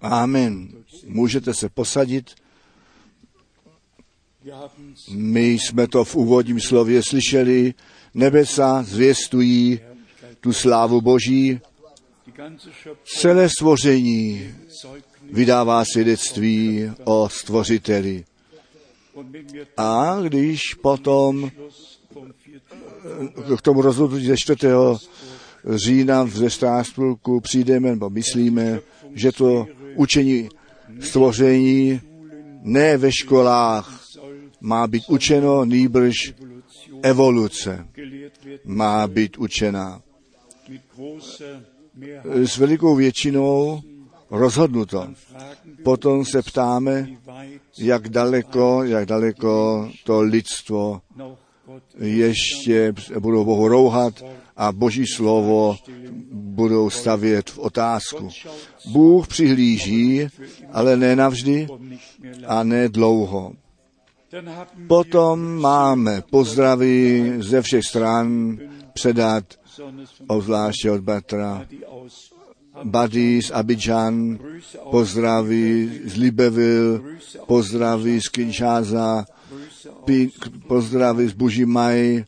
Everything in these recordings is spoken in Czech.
Amen. Můžete se posadit. My jsme to v úvodním slově slyšeli. Nebesa zvěstují tu slávu Boží. Celé stvoření vydává svědectví o stvořiteli. A když potom k tomu rozhodnutí ze 4. října ze Strasburku přijdeme, nebo myslíme, že to učení stvoření ne ve školách má být učeno, nýbrž evoluce má být učena. S velikou většinou rozhodnuto. Potom se ptáme, jak daleko, jak daleko to lidstvo ještě budou Bohu rouhat a Boží slovo budou stavět v otázku. Bůh přihlíží, ale ne navždy a ne dlouho. Potom máme pozdravy ze všech stran předat, obzvláště od Batra, Bady z Abidjan, pozdraví z Libeville, pozdraví z Kinshasa, pozdraví z Bužimaj,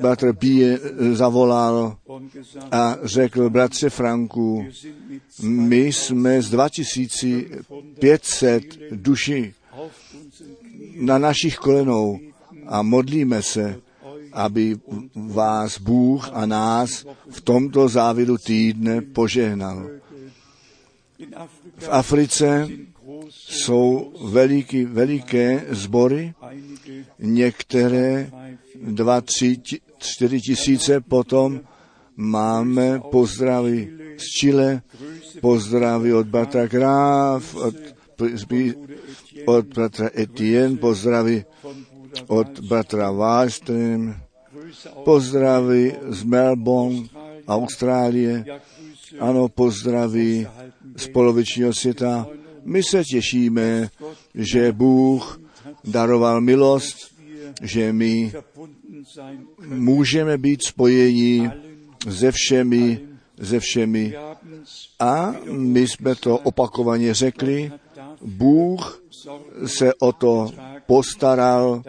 Bratr Pie zavolal und gesagt, a řekl, bratře Franku, my jsme z 2500 duší na našich kolenou a modlíme se, aby vás Bůh a nás v tomto závěru týdne požehnal. V Africe jsou veliký, veliké sbory, některé dva, tři, čtyři tisíce, potom máme pozdravy z Chile, pozdravy od bratra Graf, od, od bratra Etienne, pozdravy od bratra Wallström, pozdravy z Melbourne, Austrálie, ano, pozdravy z polovičního světa. My se těšíme, že Bůh daroval milost, že my můžeme být spojeni se všemi, se všemi. A my jsme to opakovaně řekli, Bůh se o to postaral,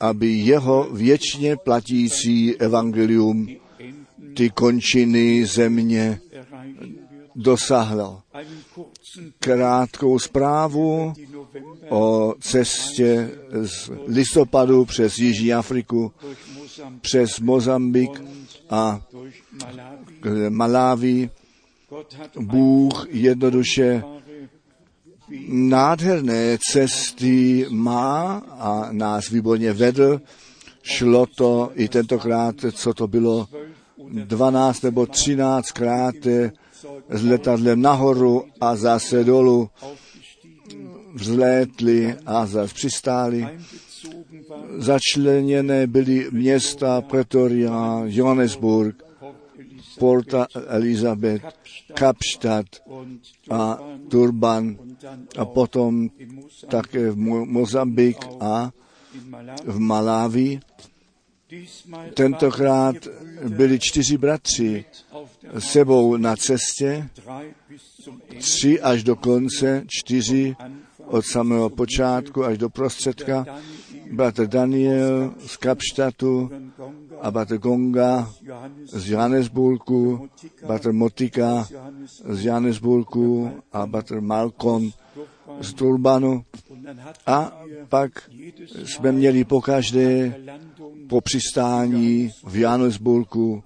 aby jeho věčně platící evangelium ty končiny země dosáhlo. Krátkou zprávu o cestě z listopadu přes Jižní Afriku, přes Mozambik a Malawi. Bůh jednoduše nádherné cesty má a nás výborně vedl. Šlo to i tentokrát, co to bylo, 12 nebo 13 krát s letadlem nahoru a zase dolů vzlétli a zase přistáli. Začleněné byly města Pretoria, Johannesburg, Porta Elizabeth, Kapstadt a dann a potom také v Mo- Mozambik a v. Diesmal Tentokrát byli čtyři bratři sebou na cestě, tři až do konce, čtyři. Od samého počátku až do prostředka. Bratr Daniel z Kapštatu a bratr Gonga z Johannesburgu, bratr Motika z Johannesburgu a bratr Malcolm z Turbanu. A pak jsme měli pokaždé po přistání v Johannesburgu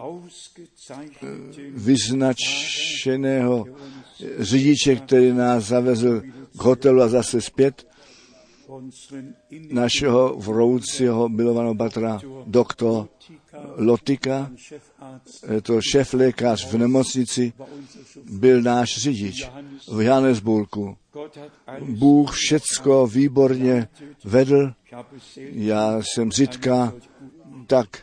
ausgezeichneten vyznačeného řidiče, který nás zavezl k hotelu a zase zpět, našeho vroucího milovaného bratra doktor Lotika, to šéf lékař v nemocnici, byl náš řidič v alles Bůh všecko výborně vedl. Já jsem Zitka tak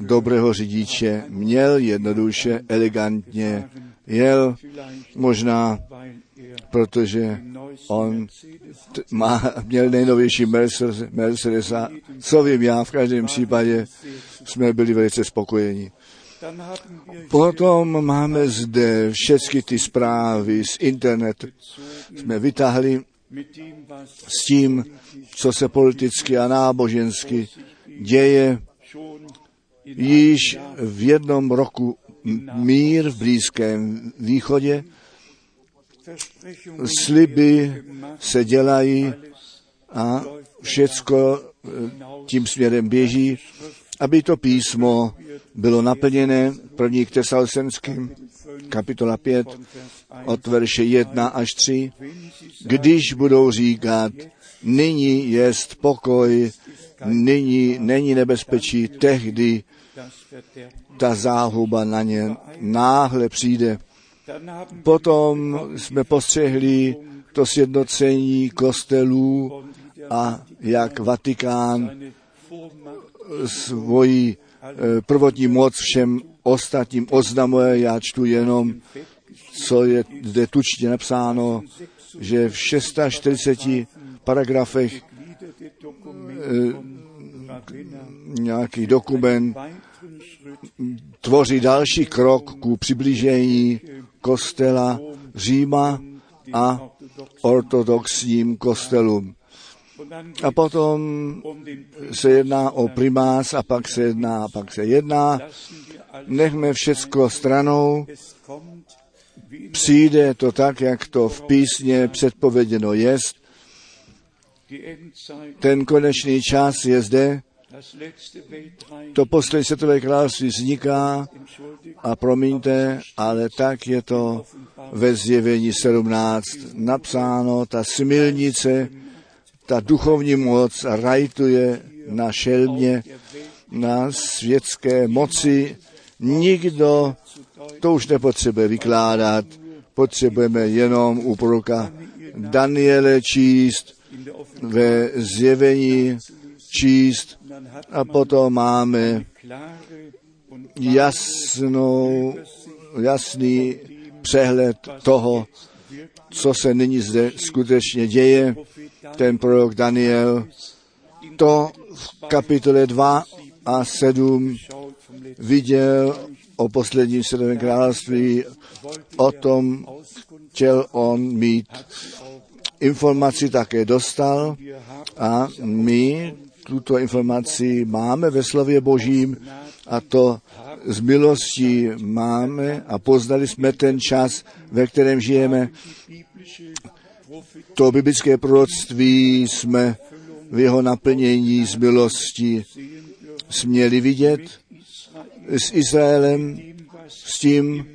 dobrého řidiče měl, jednoduše, elegantně jel, možná protože on t- má, měl nejnovější Mercedes, a co vím já, v každém případě jsme byli velice spokojeni. Potom máme zde všechny ty zprávy z internetu. Jsme vytáhli s tím, co se politicky a nábožensky děje. Již v jednom roku mír v Blízkém východě, sliby se dělají a všecko eh, tím směrem běží, aby to písmo bylo naplněné. První k Tesalsenským, kapitola 5, von Vers 1. od verše 1 až 3. Wenn sie sagen, Když budou říkat, nyní jest pokoj, nyní není nebezpečí, tehdy ta záhuba na ně náhle přijde. Potom jsme postřehli to sjednocení kostelů a jak Vatikán svoji eh, prvotní moc všem ostatním oznamuje. Já čtu jenom, co je zde tučně napsáno, že v 640 paragrafech eh, nějaký dokument tvoří další krok ku přiblížení kostela Říma a ortodoxním kostelům. A potom se jedná o primás a pak se jedná, a pak se jedná. Nechme všecko stranou, přijde to tak, jak to v písně předpověděno jest. Ten konečný čas je zde, to poslední světové království vzniká a promiňte, ale tak je to ve zjevení 17 napsáno, ta smilnice, ta duchovní moc rajtuje na šelmě, na světské moci. Nikdo to už nepotřebuje vykládat, potřebujeme jenom u proroka Daniele číst, ve zjevení číst a potom máme jasnou, jasný přehled toho, co se nyní zde skutečně děje. Ten prorok Daniel to v kapitole 2 a 7 schaut vom letzten viděl o posledním světovém království, o tom chtěl on mít informaci také dostal a my tuto informaci máme ve slově Božím a to z milostí máme a poznali jsme ten čas, ve kterém žijeme. To biblické proroctví jsme v jeho naplnění z milosti směli vidět s Izraelem, s tím,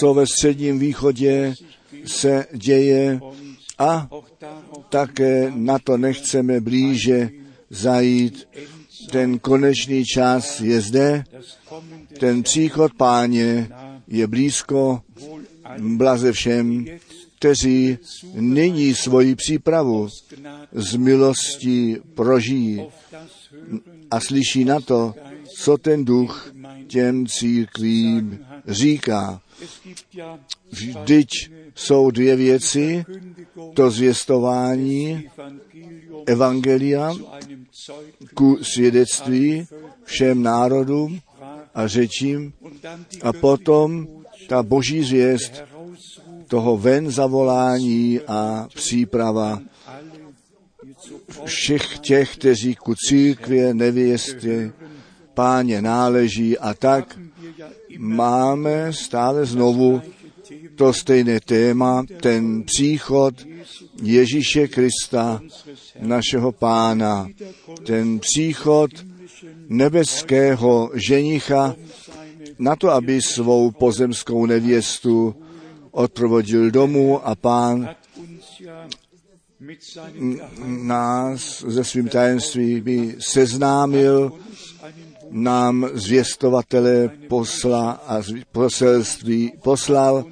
co ve středním východě se děje a také na to nechceme blíže zajít. Ten konečný čas je zde, ten příchod páně je blízko, blaze všem, kteří nyní svoji přípravu z milostí prožijí a slyší na to, co ten duch těm církvím říká. Vždyť jsou dvě věci, to zvěstování evangelia ku svědectví všem národům a řečím a potom ta boží zvěst toho ven zavolání a příprava všech těch, kteří ku církvě nevěstě páně náleží a tak máme stále znovu to stejné téma, ten příchod Ježíše Krista, našeho pána, ten příchod nebeského ženicha na to, aby svou pozemskou nevěstu odprovodil domů a pán nás se svým tajemství seznámil, uns einen nám zvěstovatele posla a poselství poslal.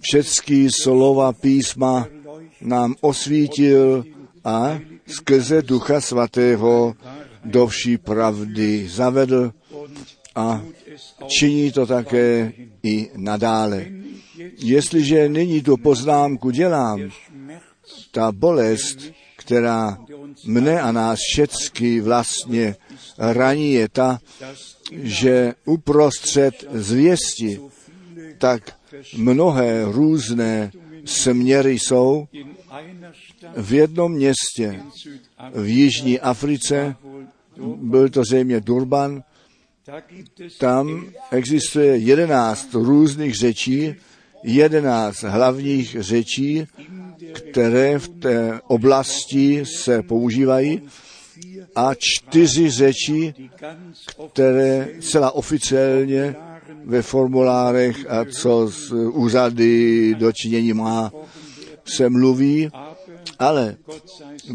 Všechny slova písma nám osvítil a skrze Ducha Svatého do vší pravdy zavedl a činí to také i nadále. Jestliže nyní tu poznámku dělám, ta bolest, která mne a nás všecky vlastně raní je ta, že uprostřed zvěsti tak mnohé různé směry jsou. V jednom městě v Jižní Africe, byl to zřejmě Durban, tam existuje jedenáct různých řečí, jedenáct hlavních řečí, které v té oblasti se používají a čtyři řeči, které celá oficiálně ve formulárech a co z úřady dočinění má, se mluví, ale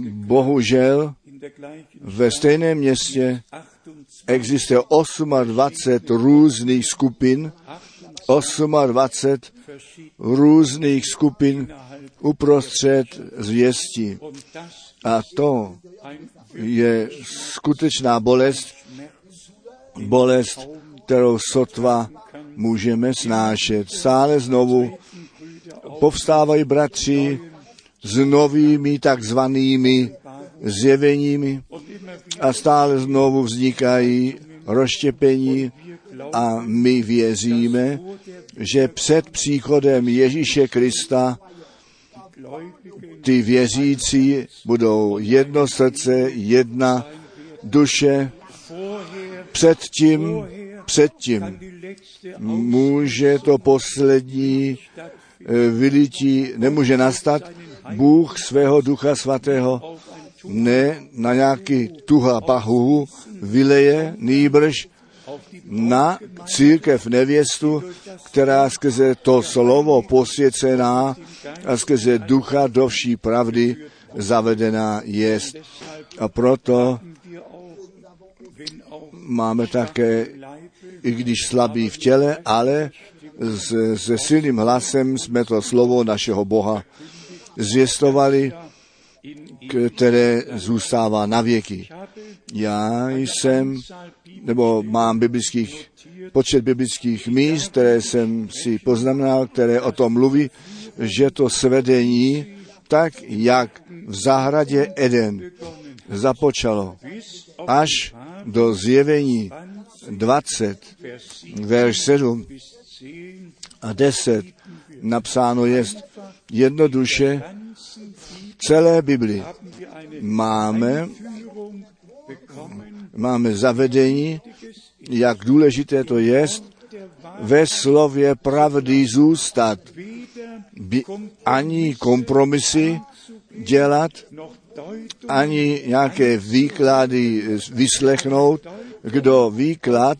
bohužel ve stejném městě existuje 28 různých skupin, 28 různých skupin uprostřed zvěstí. A to je skutečná bolest, bolest, kterou sotva můžeme snášet. Stále znovu povstávají bratři s novými takzvanými zjeveními a stále znovu vznikají rozštěpení a my věříme, že před příchodem Ježíše Krista ty věřící budou jedno srdce, jedna duše. Předtím, předtím může to poslední vylití, nemůže nastat. Bůh svého ducha svatého ne na nějaký tuha pahu vyleje, nýbrž na církev nevěstu, která skrze to slovo posvěcená a skrze ducha do vší pravdy zavedená jest. A proto máme také, i když slabý v těle, ale se silným hlasem jsme to slovo našeho Boha zvěstovali, které zůstává na věky. Já jsem, nebo mám biblických, počet biblických míst, které jsem si poznamenal, které o tom mluví, že to svedení, tak jak v zahradě Eden započalo až do zjevení 20, verš 7 a 10 napsáno jest jednoduše celé Bibli. Máme, máme zavedení, jak důležité to je ve slově pravdy zůstat. By, ani kompromisy dělat, ani nějaké výklady vyslechnout, kdo výklad?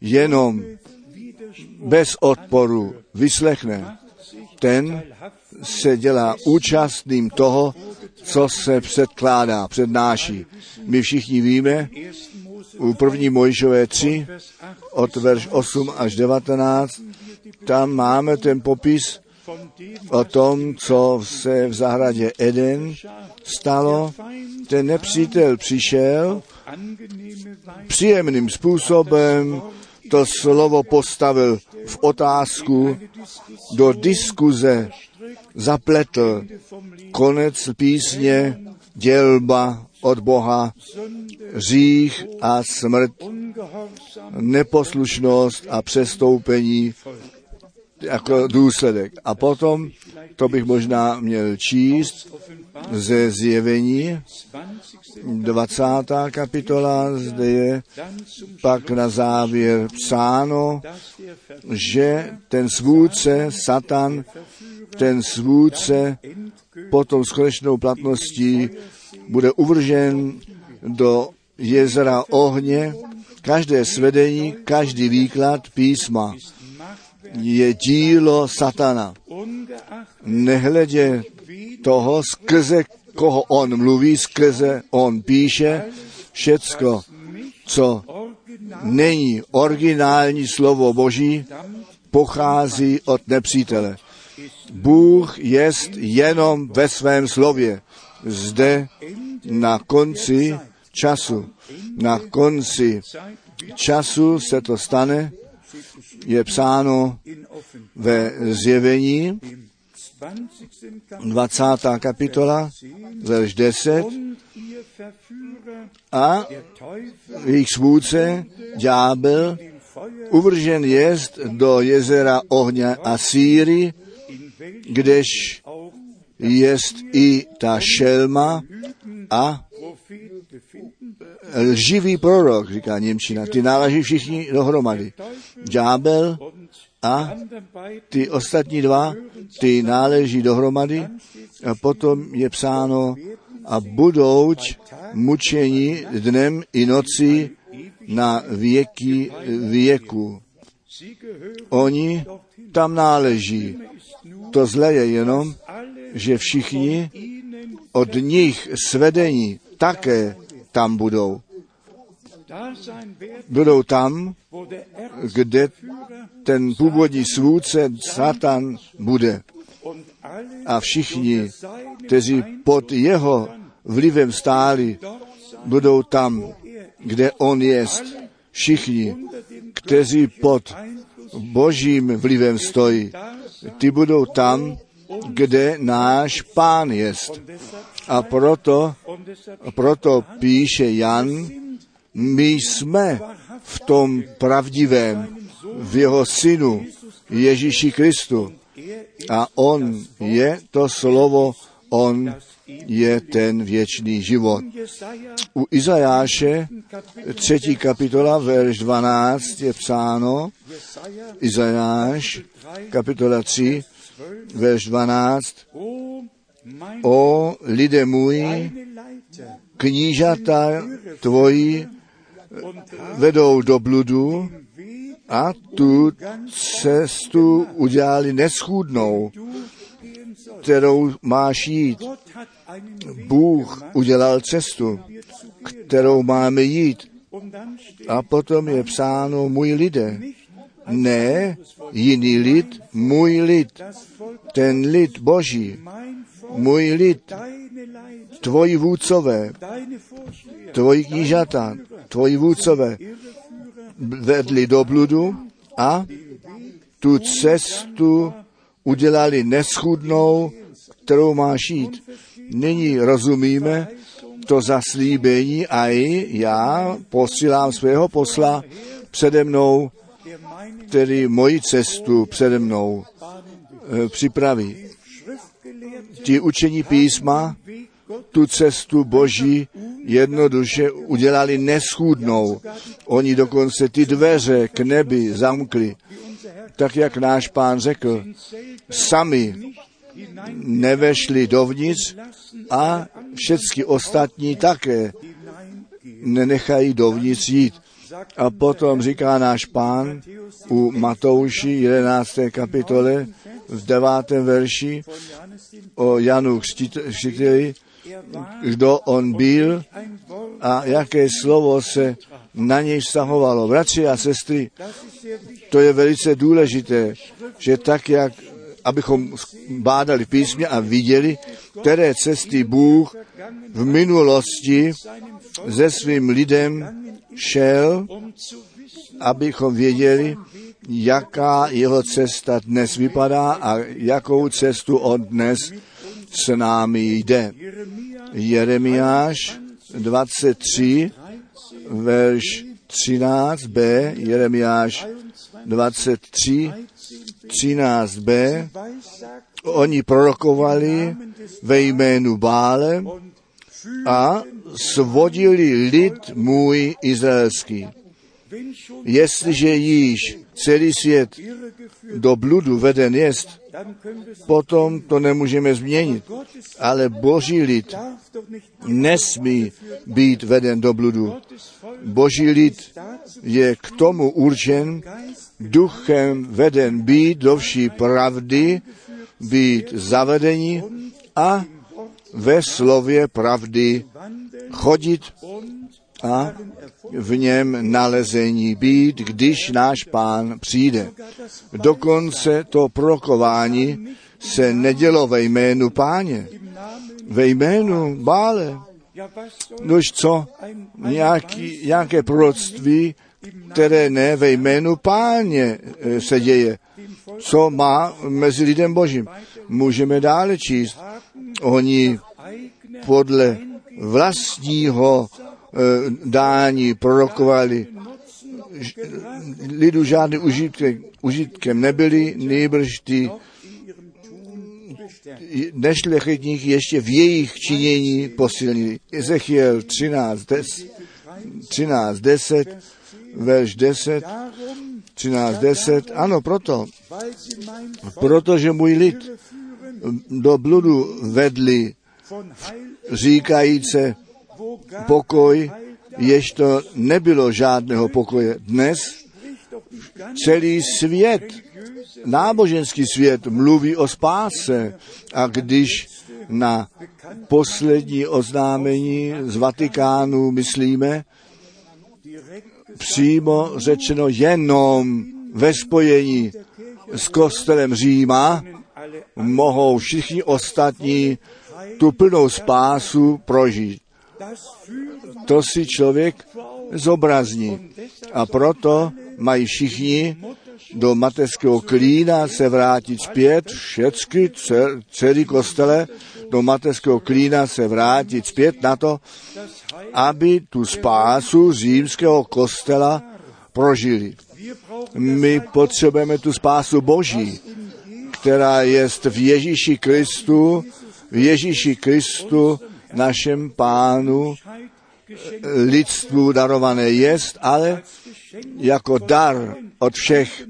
Jenom bez odporu vyslechne, ten se dělá účastným toho, co se předkládá, přednáší. My všichni víme, u první Mojžové 3, od verš 8 až 19, tam máme ten popis o tom, co se v zahradě Eden stalo. Ten nepřítel přišel příjemným způsobem, to slovo postavil v otázku do diskuze zapletl konec písně, dělba od Boha, řích a smrt, neposlušnost a přestoupení jako důsledek. A potom, to bych možná měl číst ze zjevení, 20. kapitola, zde je pak na závěr psáno, že ten svůdce, Satan, ten svůdce potom s konečnou platností bude uvržen do jezera ohně. Každé svedení, každý výklad písma je dílo satana. Nehledě toho, skrze koho on mluví, skrze on píše, všecko, co není originální slovo Boží, pochází od nepřítele. Bůh jest jenom ve svém slově. Zde na konci času, na konci času se to stane, je psáno ve zjevení 20. kapitola, verš 10. Und ihr Verführer, A jejich svůdce, ďábel, uvržen jest do jezera ohně a síry, kdež jest i ta šelma a lživý prorok, říká Němčina. Ty náleží všichni dohromady. Ďábel a ty ostatní dva, ty náleží dohromady. A potom je psáno, a budouť mučení dnem i noci na věky věku. Oni tam náleží. To zlé je jenom, že všichni od nich svedení také tam budou. Budou tam, kde ten původní svůdce Satan bude. A všichni, kteří pod jeho vlivem stáli, budou tam, kde on jest. Všichni, kteří pod božím vlivem stojí, ty budou tam, kde náš pán jest. A proto, proto píše Jan, my jsme v tom pravdivém, v jeho synu, Ježíši Kristu. A on je to slovo, on je ten věčný život. U Izajáše, třetí kapitola, verš 12 je psáno, Izajáš, kapitola 3, verš 12, O lidé můj, knížata tvoji vedou do bludu a tu cestu udělali neschůdnou, kterou máš jít. Bůh udělal cestu, kterou máme jít. A potom je psáno můj lidé. Ne jiný lid, můj lid, ten lid boží, můj lid, tvoji Vorsteher, tvoji knížata, tvoji Irreführer, vedli do bludu a tu cestu udělali neschudnou, kterou máš jít. Nyní rozumíme to zaslíbení a i já posílám svého posla přede mnou, který moji cestu přede mnou eh, připraví. Ti učení písma tu cestu Boží jednoduše udělali neschůdnou. Oni dokonce ty dveře k nebi zamkli, tak jak náš pán řekl, sami nevešli dovnitř a všechny ostatní také nenechají dovnitř jít. A potom říká náš pán u Matouši 11. kapitole v 9. verši o Janu Křtiteli, kdo on byl a jaké slovo se na něj vztahovalo. Bratři a sestry, to je velice důležité, že tak, jak abychom bádali písmě a viděli, které cesty Bůh v minulosti se svým lidem šel, abychom věděli, jaká jeho cesta dnes vypadá a jakou cestu on dnes s námi jde. Jeremiáš 23, verš 13b, Jeremiáš 23, 13b, weissagt oni prorokovali ve jménu Bále a svodili lid můj izraelský. Jestliže již celý svět do bludu veden jest, potom to nemůžeme změnit. Ale boží lid nesmí být veden do bludu. Boží lid je k tomu určen duchem veden být do vší pravdy, být zavedení a ve slově pravdy chodit a v něm nalezení být, když náš pán přijde. Dokonce to prokování se nedělo ve jménu páně, ve jménu Bále. Nož co, nějaký, nějaké proroctví, které ne ve jménu páně eh, se děje. Co má mezi lidem božím. Můžeme dále číst. Oni podle vlastního dání prorokovali, lidu žádný užitek, užitkem nebyli, nejbrž ty nešlechetník ještě v jejich činění posilnili. Ezechiel 13, 13, 10, verš 10, 13, 10. Ano, proto, protože můj lid do bludu vedli, říkajíce pokoj, jež to nebylo žádného pokoje. Dnes celý svět, náboženský svět mluví o spáse a když na poslední oznámení z Vatikánu myslíme, přímo řečeno jenom ve spojení s kostelem Říma mohou všichni ostatní tu plnou spásu prožít. To si člověk zobrazní. A proto mají všichni do mateřského klína se vrátit zpět, všechny celý kostele do mateřského klína se vrátit zpět na to, aby tu spásu římského kostela prožili. My potřebujeme tu spásu Boží, která je v Ježíši Kristu, v Ježíši Kristu, našem pánu, lidstvu darované jest, ale jako dar od všech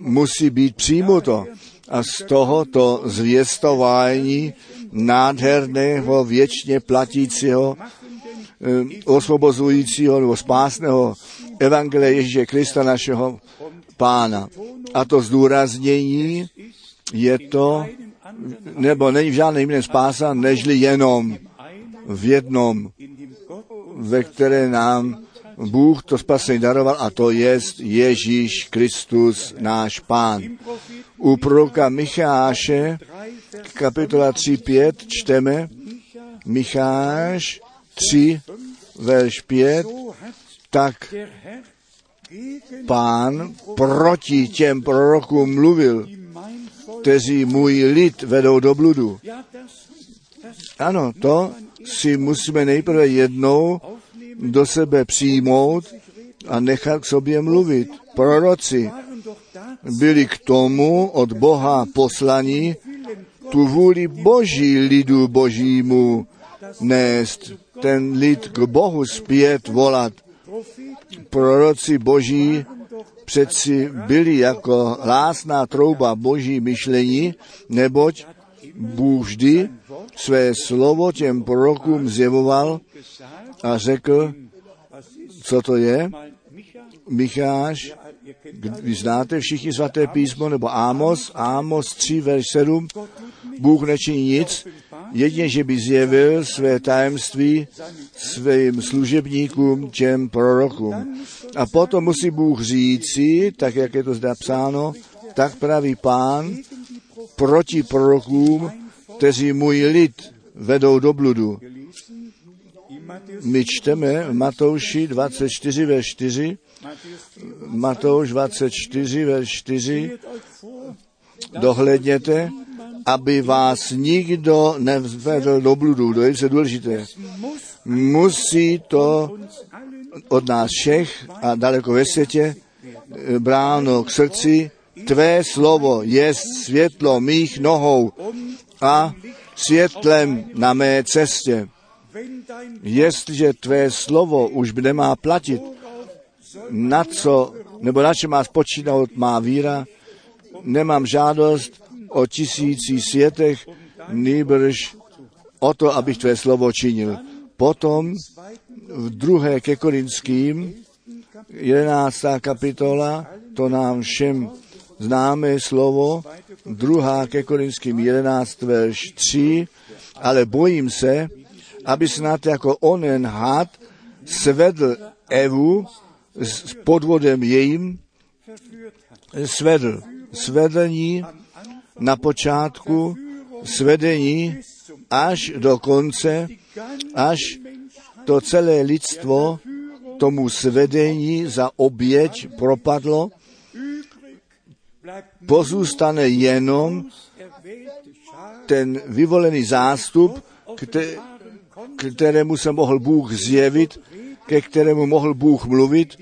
musí být přijímuto. A z tohoto zvěstování nádherného, věčně platícího, eh, osvobozujícího nebo spásného Evangelia Ježíše Krista našeho pána. A to zdůraznění je to, nebo není v žádném jiném spása, nežli jenom v jednom, ve které nám Bůh to spasení daroval a to je Ježíš Kristus, náš Pán. U proroka Micháše, kapitola 3.5, čteme Micháš 3, verš 5, tak pán proti těm prorokům mluvil, kteří můj lid vedou do bludu. Ano, to si musíme nejprve jednou do sebe přijmout a nechat k sobě mluvit. Proroci byli k tomu od Boha poslaní tu vůli Boží lidu Božímu nést, ten lid k Bohu zpět volat. Proroci Boží přeci byli jako lásná trouba Boží myšlení, neboť Bůh vždy své slovo těm prorokům zjevoval a řekl, co to je. Micháš, vy znáte všichni svaté písmo, nebo Amos, Amos 3, verš 7, Bůh nečiní nic, jedině, že by zjevil své tajemství svým služebníkům, těm prorokům. A potom musí Bůh říci, tak jak je to zde psáno, tak praví pán proti prorokům, kteří můj lid vedou do bludu. My čteme v Matouši 24 ve 4, Matouš 24 ve 4, dohledněte, aby vás nikdo nevedl do bludu. To je důležité. Musí to od nás všech a daleko ve světě bráno k srdci. Tvé slovo je světlo mých nohou a světlem na mé cestě. Jestliže tvé slovo už nemá platit, na co, nebo na čem má spočínout má víra, nemám žádost o tisící světech, nýbrž o to, abych tvé slovo činil. Potom v druhé ke Korinským, 11. kapitola, to nám všem známé slovo, druhá ke Korinským 11, verš 3, ale bojím se, aby snad jako onen had svedl Evu s podvodem jejím, svedl svedení na počátku, svedení až do konce, až to celé lidstvo tomu svedení za oběť propadlo. Pozůstane jenom ten vyvolený zástup, kterému se mohl Bůh zjevit, ke kterému mohl Bůh mluvit,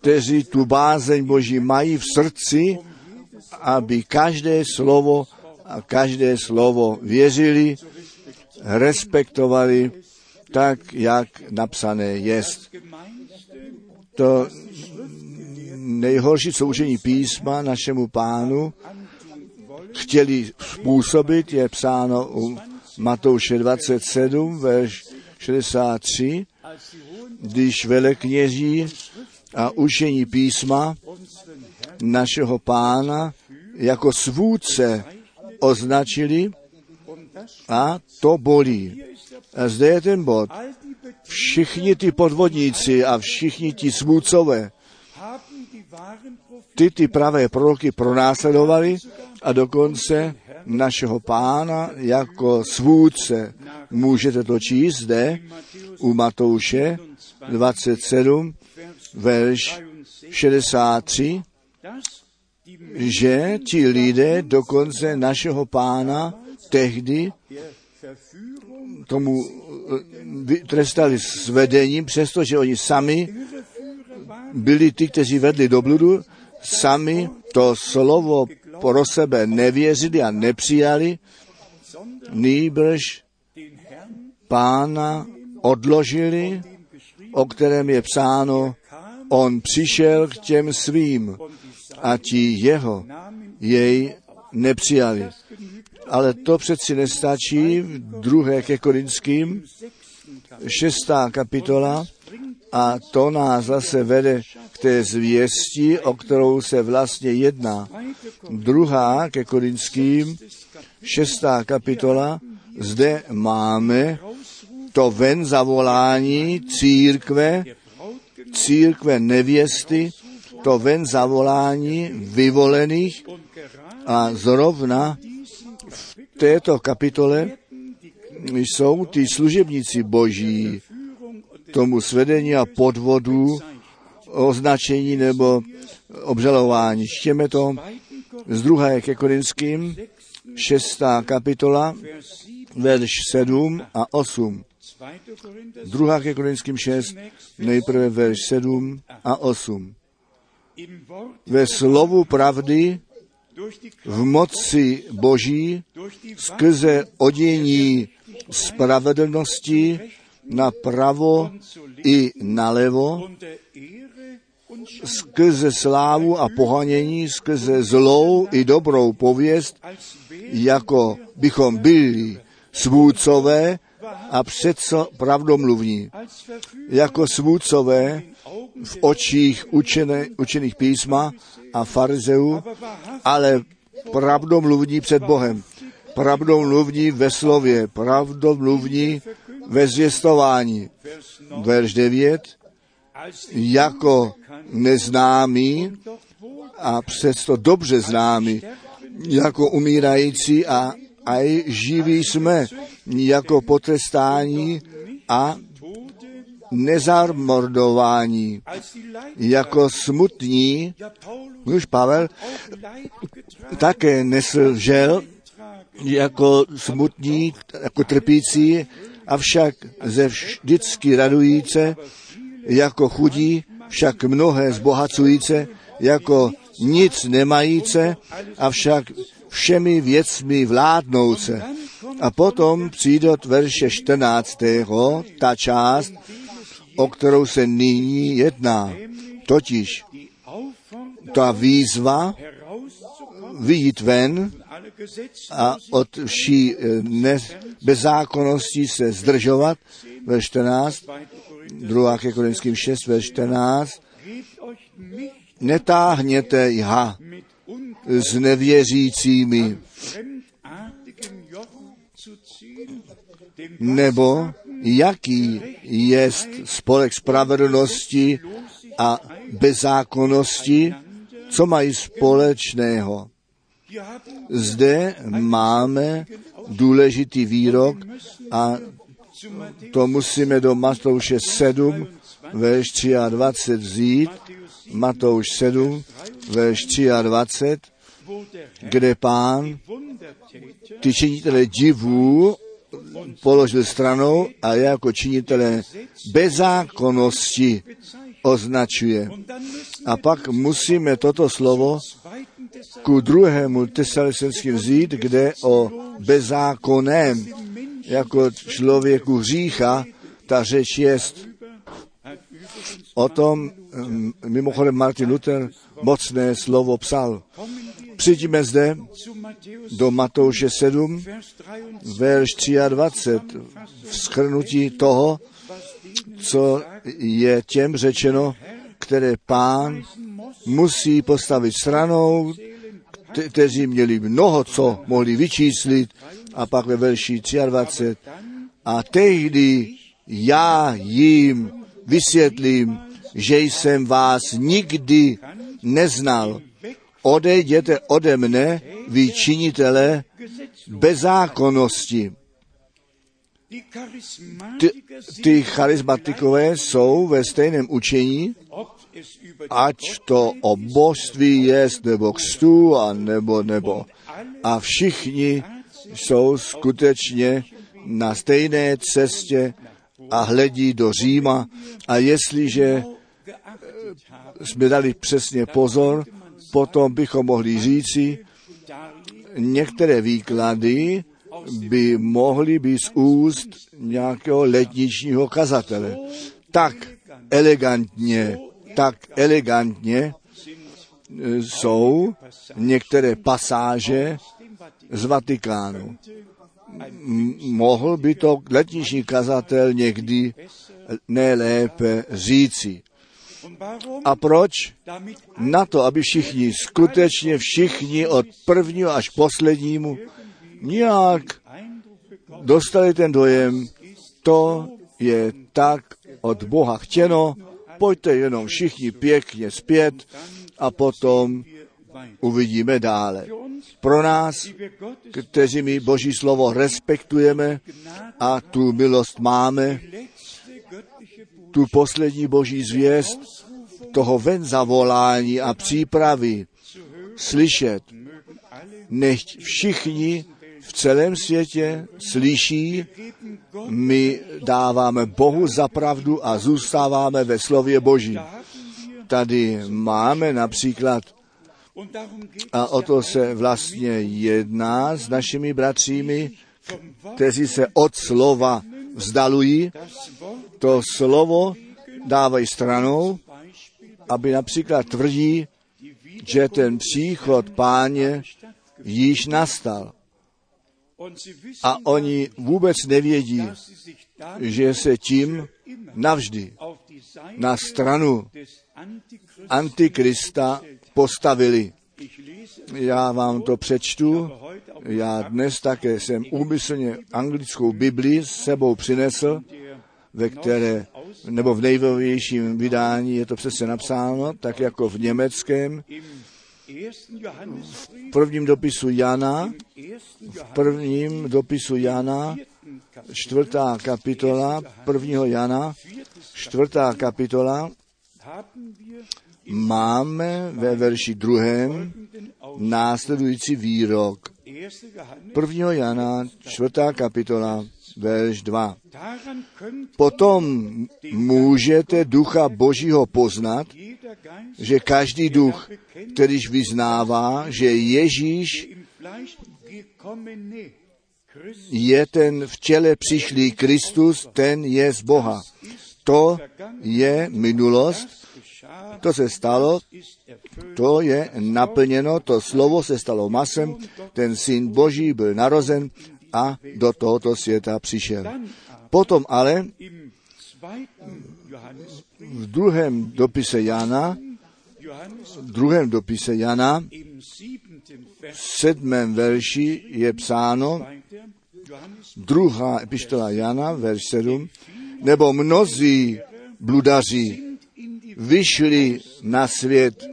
kteří tu bázeň Boží mají v srdci, aby každé slovo a každé slovo věřili, respektovali tak, jak napsané jest. To nejhorší, co učení písma našemu pánu chtěli způsobit, je psáno u Matouše 27, verš 63, když velekněží a učení písma našeho pána jako svůdce označili a to bolí. A zde je ten bod. Všichni ty podvodníci a všichni ti svůdcové, ty ty pravé proroky pronásledovali a dokonce našeho pána jako svůdce. Můžete to číst zde u Matouše 27, verš 63, že ti lidé dokonce našeho pána tehdy tomu eh, trestali s vedením, přestože oni sami byli ty, kteří vedli do bludu, sami to slovo pro sebe nevěřili a nepřijali, nýbrž pána odložili, o kterém je psáno, on přišel k těm svým a ti jeho jej nepřijali. Ale to přeci nestačí. V druhé ke Korinským, šestá kapitola, a to nás zase vede k té zvěsti, o kterou se vlastně jedná. Druhá ke Korinským, šestá kapitola, zde máme to ven zavolání církve, církve nevěsty, to ven zavolání vyvolených a zrovna v této kapitole jsou ty služebníci boží tomu svedení a podvodu, označení nebo obžalování. Čtěme to z druhé ke Korinským, šestá kapitola, verš 7 a 8. Druhá ke Korinským 6, nejprve verš 7 a 8. Ve slovu pravdy v moci Boží skrze odění spravedlnosti napravo i nalevo, skrze slávu a pohanění, skrze zlou i dobrou pověst, jako bychom byli svůdcové a přece pravdomluvní. Jako svůdcové v očích učené, učených písma a farizeů, ale pravdomluvní před Bohem. Pravdomluvní ve slově, pravdomluvní ve zvěstování. Verš 9. Jako neznámý a přesto dobře známý, jako umírající a aj živí jsme, jako potrestání a nezarmordování, jako smutní, už Pavel také nesl žel, jako smutní, jako trpící, avšak ze vždycky radujíce, jako chudí, však mnohé zbohacujíce, jako nic nemajíce, avšak všemi věcmi vládnouce. A potom přijde od verše 14. ta část, o kterou se nyní jedná. Totiž ta výzva vyjít ven a od vší eh, bezzákonnosti se zdržovat, ve 14, druhá ke Korinským 6, ve 14, netáhněte jha s nevěřícími, nebo jaký je spolek spravedlnosti a bezzákonnosti, co mají společného. Zde máme důležitý výrok a to musíme do Matouše 7, verš 23 vzít. Matouš 7, verš 23. kde pán ty činitele divů položil stranou a jako činitele bezákonnosti označuje. A pak musíme toto slovo ku druhému tesalonickým vzít, kde o bezákoném jako člověku řícha ta řeč jest. O tom mimochodem Martin Luther mocné slovo psal. Přijďme zde do Matouše 7, verš 23, v schrnutí toho, co je těm řečeno, které pán musí postavit stranou, kteří měli mnoho, co mohli vyčíslit, a pak ve verši 23. A tehdy já jim vysvětlím, že jsem vás nikdy neznal. Odejděte ode mne, vy činitele bezákonnosti. Ty, ty charismatikové jsou ve stejném učení, ať to o božství je, nebo kstu, a nebo, nebo. A všichni jsou skutečně na stejné cestě a hledí do Říma. A jestliže jsme dali přesně pozor, potom bychom mohli říci, některé výklady by mohly být z úst nějakého letničního kazatele. Tak elegantně, tak elegantně jsou některé pasáže z Vatikánu. Mohl by to letniční kazatel někdy nejlépe říci. A proč? Na to, aby všichni, skutečně všichni od prvního až poslednímu nějak dostali ten dojem, to je tak od Boha chtěno, pojďte jenom všichni pěkně zpět a potom uvidíme dále. Pro nás, kteří my Boží slovo respektujeme a tu milost máme, tu poslední Boží zvěst, toho ven zavolání a přípravy slyšet, nechť všichni v celém světě slyší, my dáváme Bohu za pravdu a zůstáváme ve slově Boží. Tady máme například a o to se vlastně jedná s našimi bratřími, kteří se od slova vzdalují, to slovo dávají stranou, aby například tvrdí, že ten příchod páně již nastal. A oni vůbec nevědí, že se tím navždy na stranu Antikrista postavili. Já vám to přečtu. Já dnes také jsem úmyslně anglickou Bibli s sebou přinesl, ve které, nebo v nejnovějším vydání je to přesně napsáno, tak jako v německém, v prvním dopisu Jana, v prvním dopisu Jana, čtvrtá kapitola, prvního Jana, čtvrtá kapitola, máme ve verši druhém následující výrok. Prvního Jana, čtvrtá kapitola, verš 2. Potom můžete ducha Božího poznat, že každý duch, kterýž vyznává, že Ježíš je ten v těle přišlý Kristus, ten je z Boha. To je minulost, to se stalo, to je naplněno, to slovo se stalo masem, ten syn Boží byl narozen a do tohoto světa přišel. Potom ale v druhém dopise Jana, v druhém dopise Jana, v sedmém verši je psáno, druhá epištola Jana, verš 7, nebo mnozí bludaři vyšli na svět,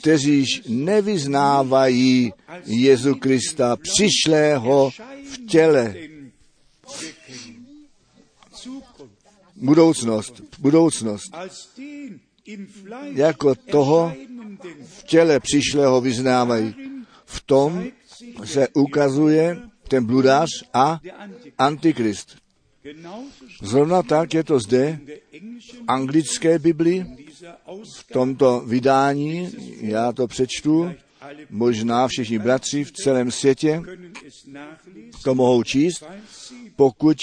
kteříž nevyznávají Jezu Krista přišlého v těle. Budoucnost, budoucnost. jako toho v těle přišlého vyznávají. V tom se ukazuje ten bludář a antikrist. Zrovna tak je to zde v anglické dieser v tomto vydání, já to přečtu, možná všichni bratři v celém světě to mohou číst, pokud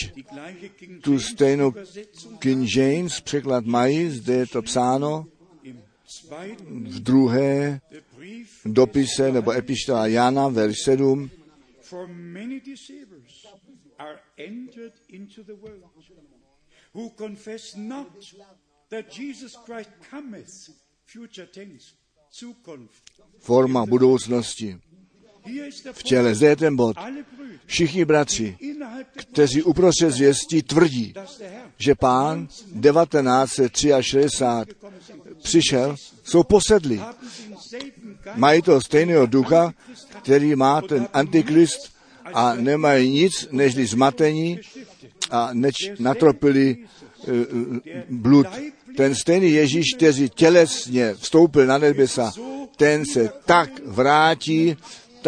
tu stejnou King James překlad mají, zde je to psáno v druhé dopise nebo epištola Jana, verš 7, For many deceivers are entered into the world, who confess not that Jesus Christ cometh, future tense, forma budoucnosti. V těle zde je ten bod. Všichni bratři, kteří uprostřed zvěstí tvrdí, že pán 1963 přišel, jsou Geist Mají to stejného ducha, který má ten antikrist a nemají nic nežli zmatení a neč natropili uh, blud. Ten stejný Ježíš, který tělesně vstoupil na nebesa, ten se tak vrátí,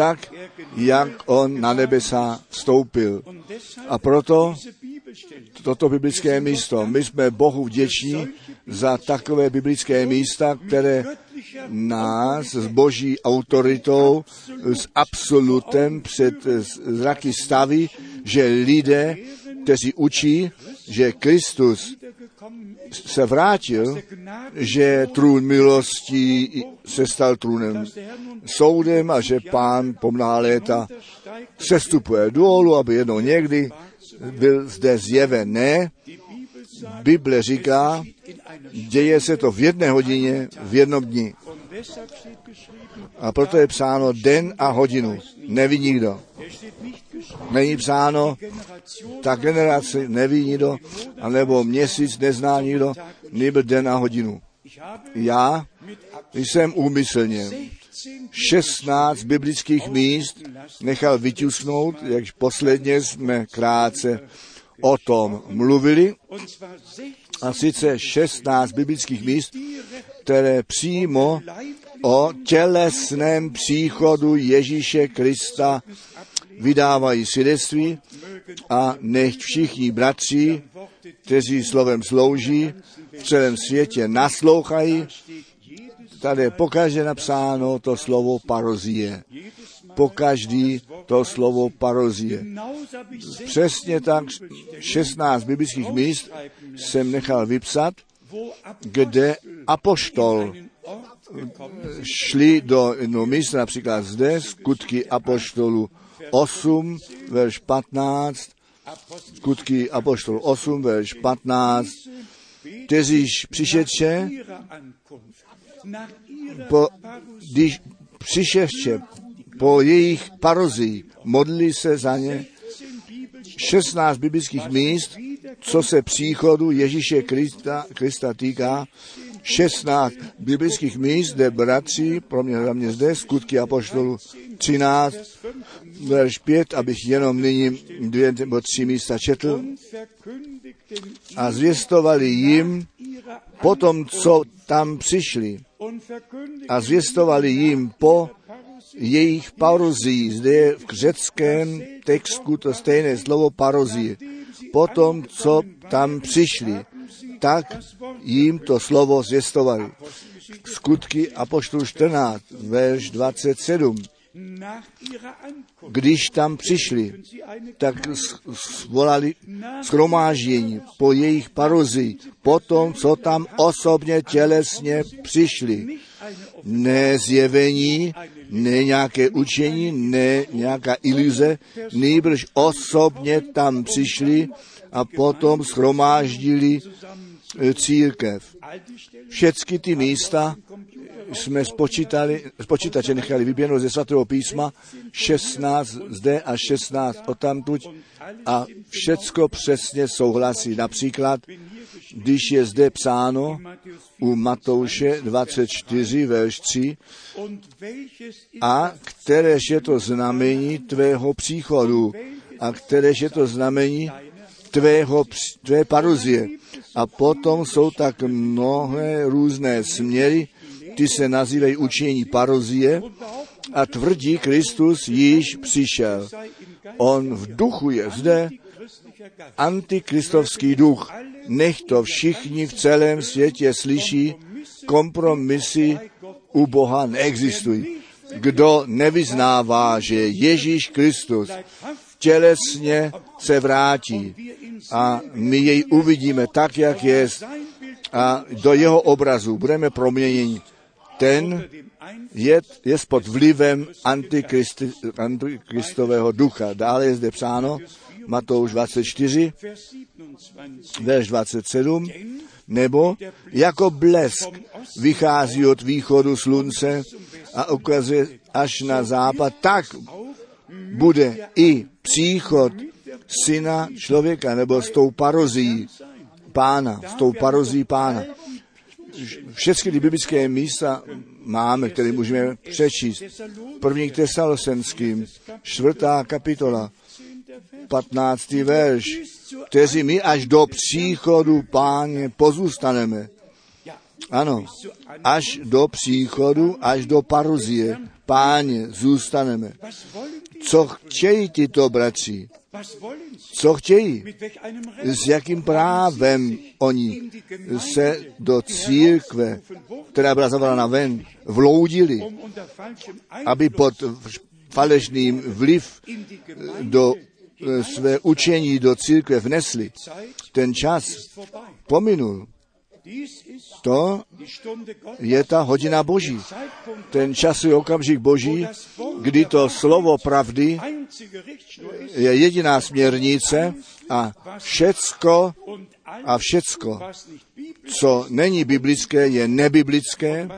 tak, jak on na nebesa vstoupil. A proto toto biblické místo. My jsme Bohu vděční za takové biblické místa, které nás s boží autoritou, s absolutem před zraky staví, že lidé, kteří učí, že Kristus se vrátil, že trůn milosti se stal trůnem soudem a že pán po mnoha léta sestupuje dolů, aby jednou někdy byl zde zjeven. Ne, Bible říká, děje se to v jedné hodině, v jednom dni. A proto je psáno den a hodinu. Neví nikdo. Není psáno, ta generace neví nikdo, anebo měsíc nezná nikdo, nebo den a hodinu. Já jsem úmyslně 16 16 biblických míst nechal vytisknout, jak posledně jsme krátce o tom mluvili, und zwar 16 a sice 16 biblických míst, které přímo o tělesném příchodu Ježíše Krista vydávají svědectví a nech všichni bratři, kteří slovem slouží, v celém světě naslouchají. Tady je pokaždé napsáno to slovo parozie. Pokaždý to slovo parozie. Genauso habe ich 16 Přesně tak 16 biblických míst jsem nechal vypsat, kde apoštol šli do jednoho místa, například zde, skutky apoštolu 8, verš 15, skutky apoštolu 8, verš 15, kteříž ihrer po, když přišedše po jejich parozí, modlili se za ně 16 biblických míst, co se příchodu Ježíše Krista, Krista týká, 16 biblických míst, kde bratři, pro mě hlavně zde, skutky apoštolu 13, verš 5, abych jenom nyní dvě nebo tři místa četl, a zvěstovali jim ihrer potom, co tam přišli, a zvěstovali jim po jejich parozí. Zde je v řeckém textu to stejné slovo parozí. Potom, co tam přišli, tak jim to slovo zvěstovali. Skutky Apoštol 14, verš 27. nach ihrer Ankunft Když tam přišli, tak svolali schromáždění po jejich parozí, potom, co tam osobně tělesně přišli. Ne zjevení, ne nějaké učení, ne nějaká iluze, nýbrž osobně tam přišli a potom schromáždili eh, církev. Všechny ty místa jsme spočítali, z počítače nechali vyběhnout ze svatého písma 16 zde a 16 odtamtuť a všecko přesně souhlasí. Například, když je zde psáno u Matouše 24, verš 3, und welches ist a kteréž je to znamení tvého příchodu a kteréž je to znamení tvého, tvé paruzie. A potom jsou tak mnohé různé směry, ty se nazývají učení paruzie a tvrdí, Kristus již přišel. On v duchu je zde, antikristovský duch. Nech to všichni v celém světě slyší, kompromisy u Boha neexistují. Kdo nevyznává, že Ježíš Kristus tělesně se vrátí a my jej uvidíme tak, jak je a do jeho obrazu budeme proměněni. Ten je, je pod vlivem antikristového ducha. Dále je zde psáno, Matouš 24, verš 27, nebo jako blesk vychází od východu slunce a ukazuje až na západ, tak bude i příchod syna člověka, nebo s tou parozí pána, s tou parozí pána. Všechny ty biblické místa máme, které můžeme přečíst. První k Tesalosenským, čtvrtá kapitola, 15. verš, kteří my až do příchodu páně pozůstaneme. Ano, až do příchodu, až do paruzie páně zůstaneme. Co chtějí tyto bratři? Co chtějí? S jakým právem oni se do církve, která byla zavolána ven, vloudili, aby pod falešným vliv do své učení do církve vnesli. Ten čas pominul. To je ta hodina Boží. Ten časový okamžik Boží, kdy to slovo pravdy je jediná směrnice a všecko a všecko, co není biblické, je nebiblické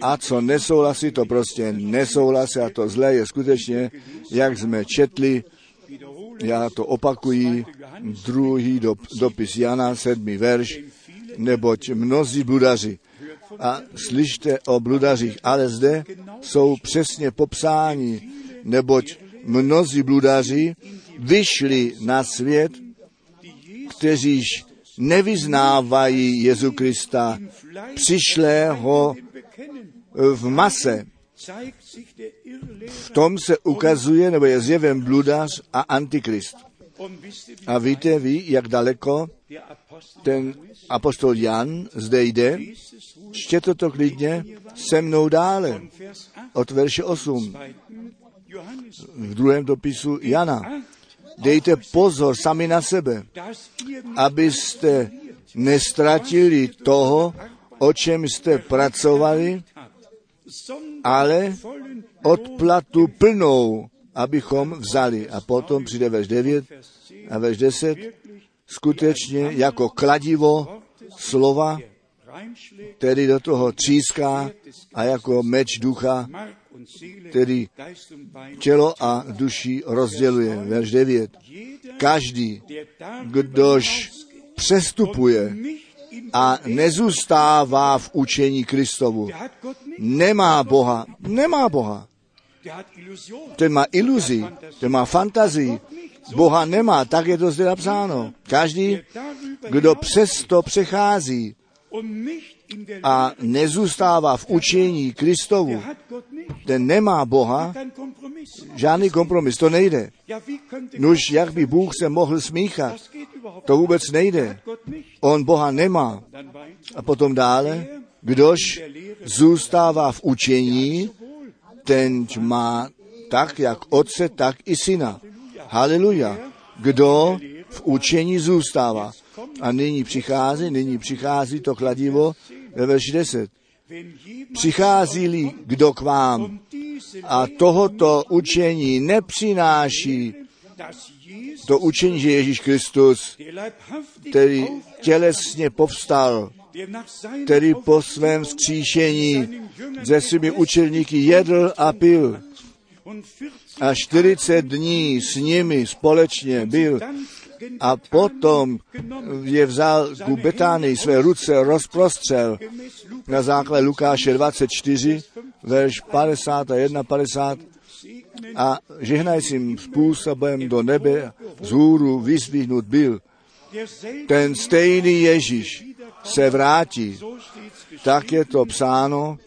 a co nesouhlasí, to prostě nesouhlasí a to zlé je skutečně, jak jsme četli, já to opakuji, druhý dopis Jana, sedmý verš, neboť mnozí bludaři. A slyšte o bludařích, ale zde jsou přesně popsáni, neboť mnozí bludaři vyšli na svět, kteříž nevyznávají Jezu Krista, přišlého v mase. V tom se ukazuje, nebo je zjevem bludař a antikrist. A víte vy, jak daleko ten apostol Jan zde jde? Čtěte to klidně se mnou dále. Od verše 8. V druhém dopisu Jana. Dejte pozor sami na sebe, abyste nestratili toho, o čem jste pracovali, ale odplatu plnou, abychom vzali. A potom přijde verš 9 a verš 10. Skutečně jako kladivo slova, který do toho tříská a jako meč ducha, který tělo a duši rozděluje. Verš 9. Každý, kdož přestupuje a nezůstává v učení Kristovu, nemá Boha, nemá Boha. Ten má iluzi, ten má fantazii. Boha nemá, tak je to zde napsáno. Každý, kdo přesto přechází a nezůstává v učení Kristovu, ten nemá Boha, žádný kompromis, to nejde. Nuž, jak by Bůh se mohl smíchat? To vůbec nejde. On Boha nemá. A potom dále, kdož zůstává v učení, ten má tak, jak otce, tak i syna. Haleluja. Kdo v učení zůstává. A nyní přichází, nyní přichází to kladivo ve verši 10. Přichází-li kdo k vám a tohoto učení nepřináší to učení, že Ježíš Kristus, který tělesně povstal, který po svém vzkříšení ze svými učelníky jedl a pil. A 40 dní s nimi společně byl a potom je vzal ku Betánii své ruce, rozprostřel na základě Lukáše 24, verš 51, 50 a žehnajícím způsobem do nebe z hůru vyzvihnut byl ten stejný Ježíš se vrátí. Tak je to psáno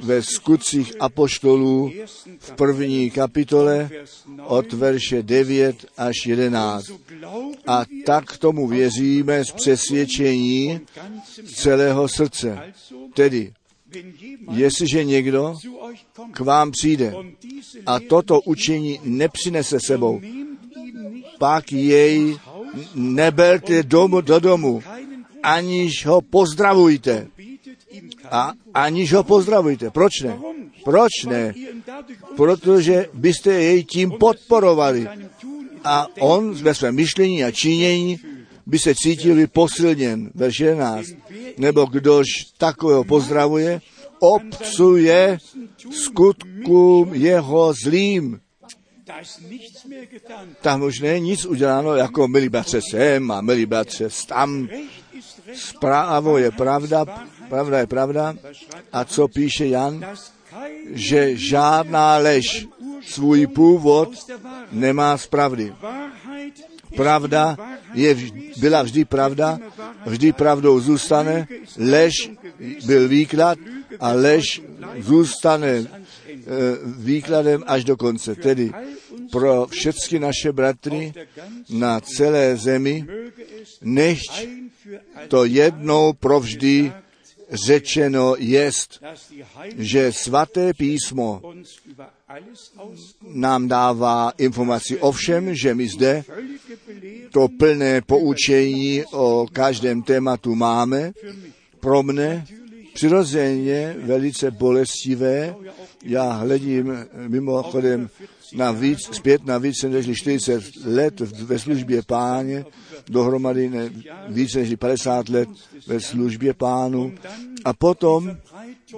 ve skutcích apoštolů v první kapitole od verše 9 až 11. A tak tomu věříme z přesvědčení celého srdce. Tedy, jestliže někdo k vám přijde a toto učení nepřinese sebou, pak jej neberte domů do domu, aniž ho pozdravujte. A aniž ho pozdravujte. Proč ne? Proč ne? Protože byste jej tím podporovali. A on ve svém myšlení a činění by se cítil posilněn. Verš 11. Nebo kdož takového pozdravuje, obcuje skutkům jeho zlým. Tam už není nic uděláno jako milí bratře sem a milí bratře tam. Zprávo je pravda, pravda je pravda. A co píše Jan? Že žádná lež svůj původ nemá z pravdy. Pravda je, byla vždy pravda, vždy pravdou zůstane, lež byl výklad a lež zůstane výkladem až do konce. Tedy pro všechny naše bratry na celé zemi, nechť to jednou provždy řečeno jest, že svaté písmo nám dává informaci o všem, že my zde to plné poučení o každém tématu máme. Pro mne přirozeně velice bolestivé. Já hledím mimochodem na víc, zpět na více než 40 let ve službě páně, dohromady ne, více než 50 let ve službě pánu. A potom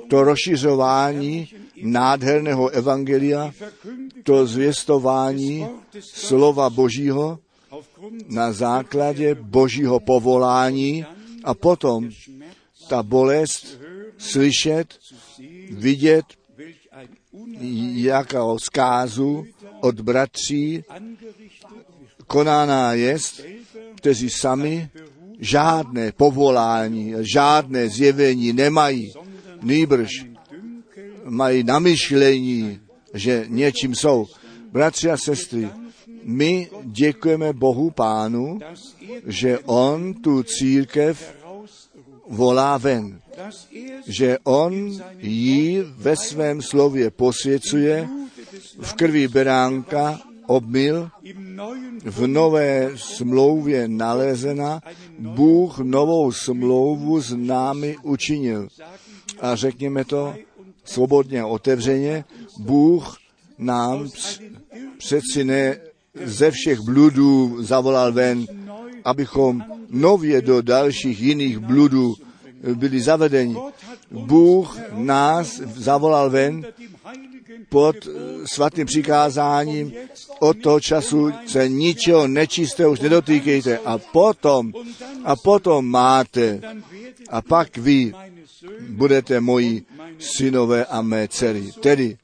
to rozšiřování nádherného evangelia, to zvěstování slova Božího na základě Božího povolání a potom ta bolest slyšet, vidět, jakou zkázu od bratří konána jest, kteří sami žádné povolání, žádné zjevení nemají, nýbrž mají namyšlení, že něčím jsou. Bratři a sestry, my děkujeme Bohu Pánu, že On tu církev volá ven, že On ji ve svém slově posvěcuje, v krvi beránka obmyl, v nové smlouvě nalezena, Bůh novou smlouvu s námi učinil. A řekněme to svobodně a otevřeně, Bůh nám přeci ne ze všech bludů zavolal ven, abychom nově do dalších jiných bludů byli zavedeni. Bůh nás zavolal ven pod svatým přikázáním od toho času se ničeho nečistého už nedotýkejte a potom, a potom máte a pak vy budete moji synové a mé dcery. Tedy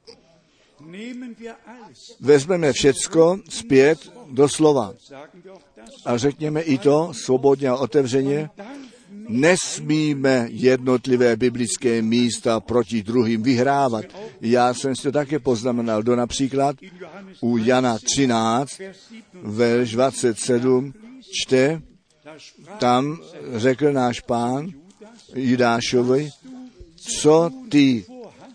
vezmeme všecko zpět do slova a řekněme i to svobodně a otevřeně, nesmíme jednotlivé biblické místa proti druhým vyhrávat. Já jsem si to také poznamenal do například u Jana 13, verš 27, čte, tam řekl náš pán Jidášovi, co ty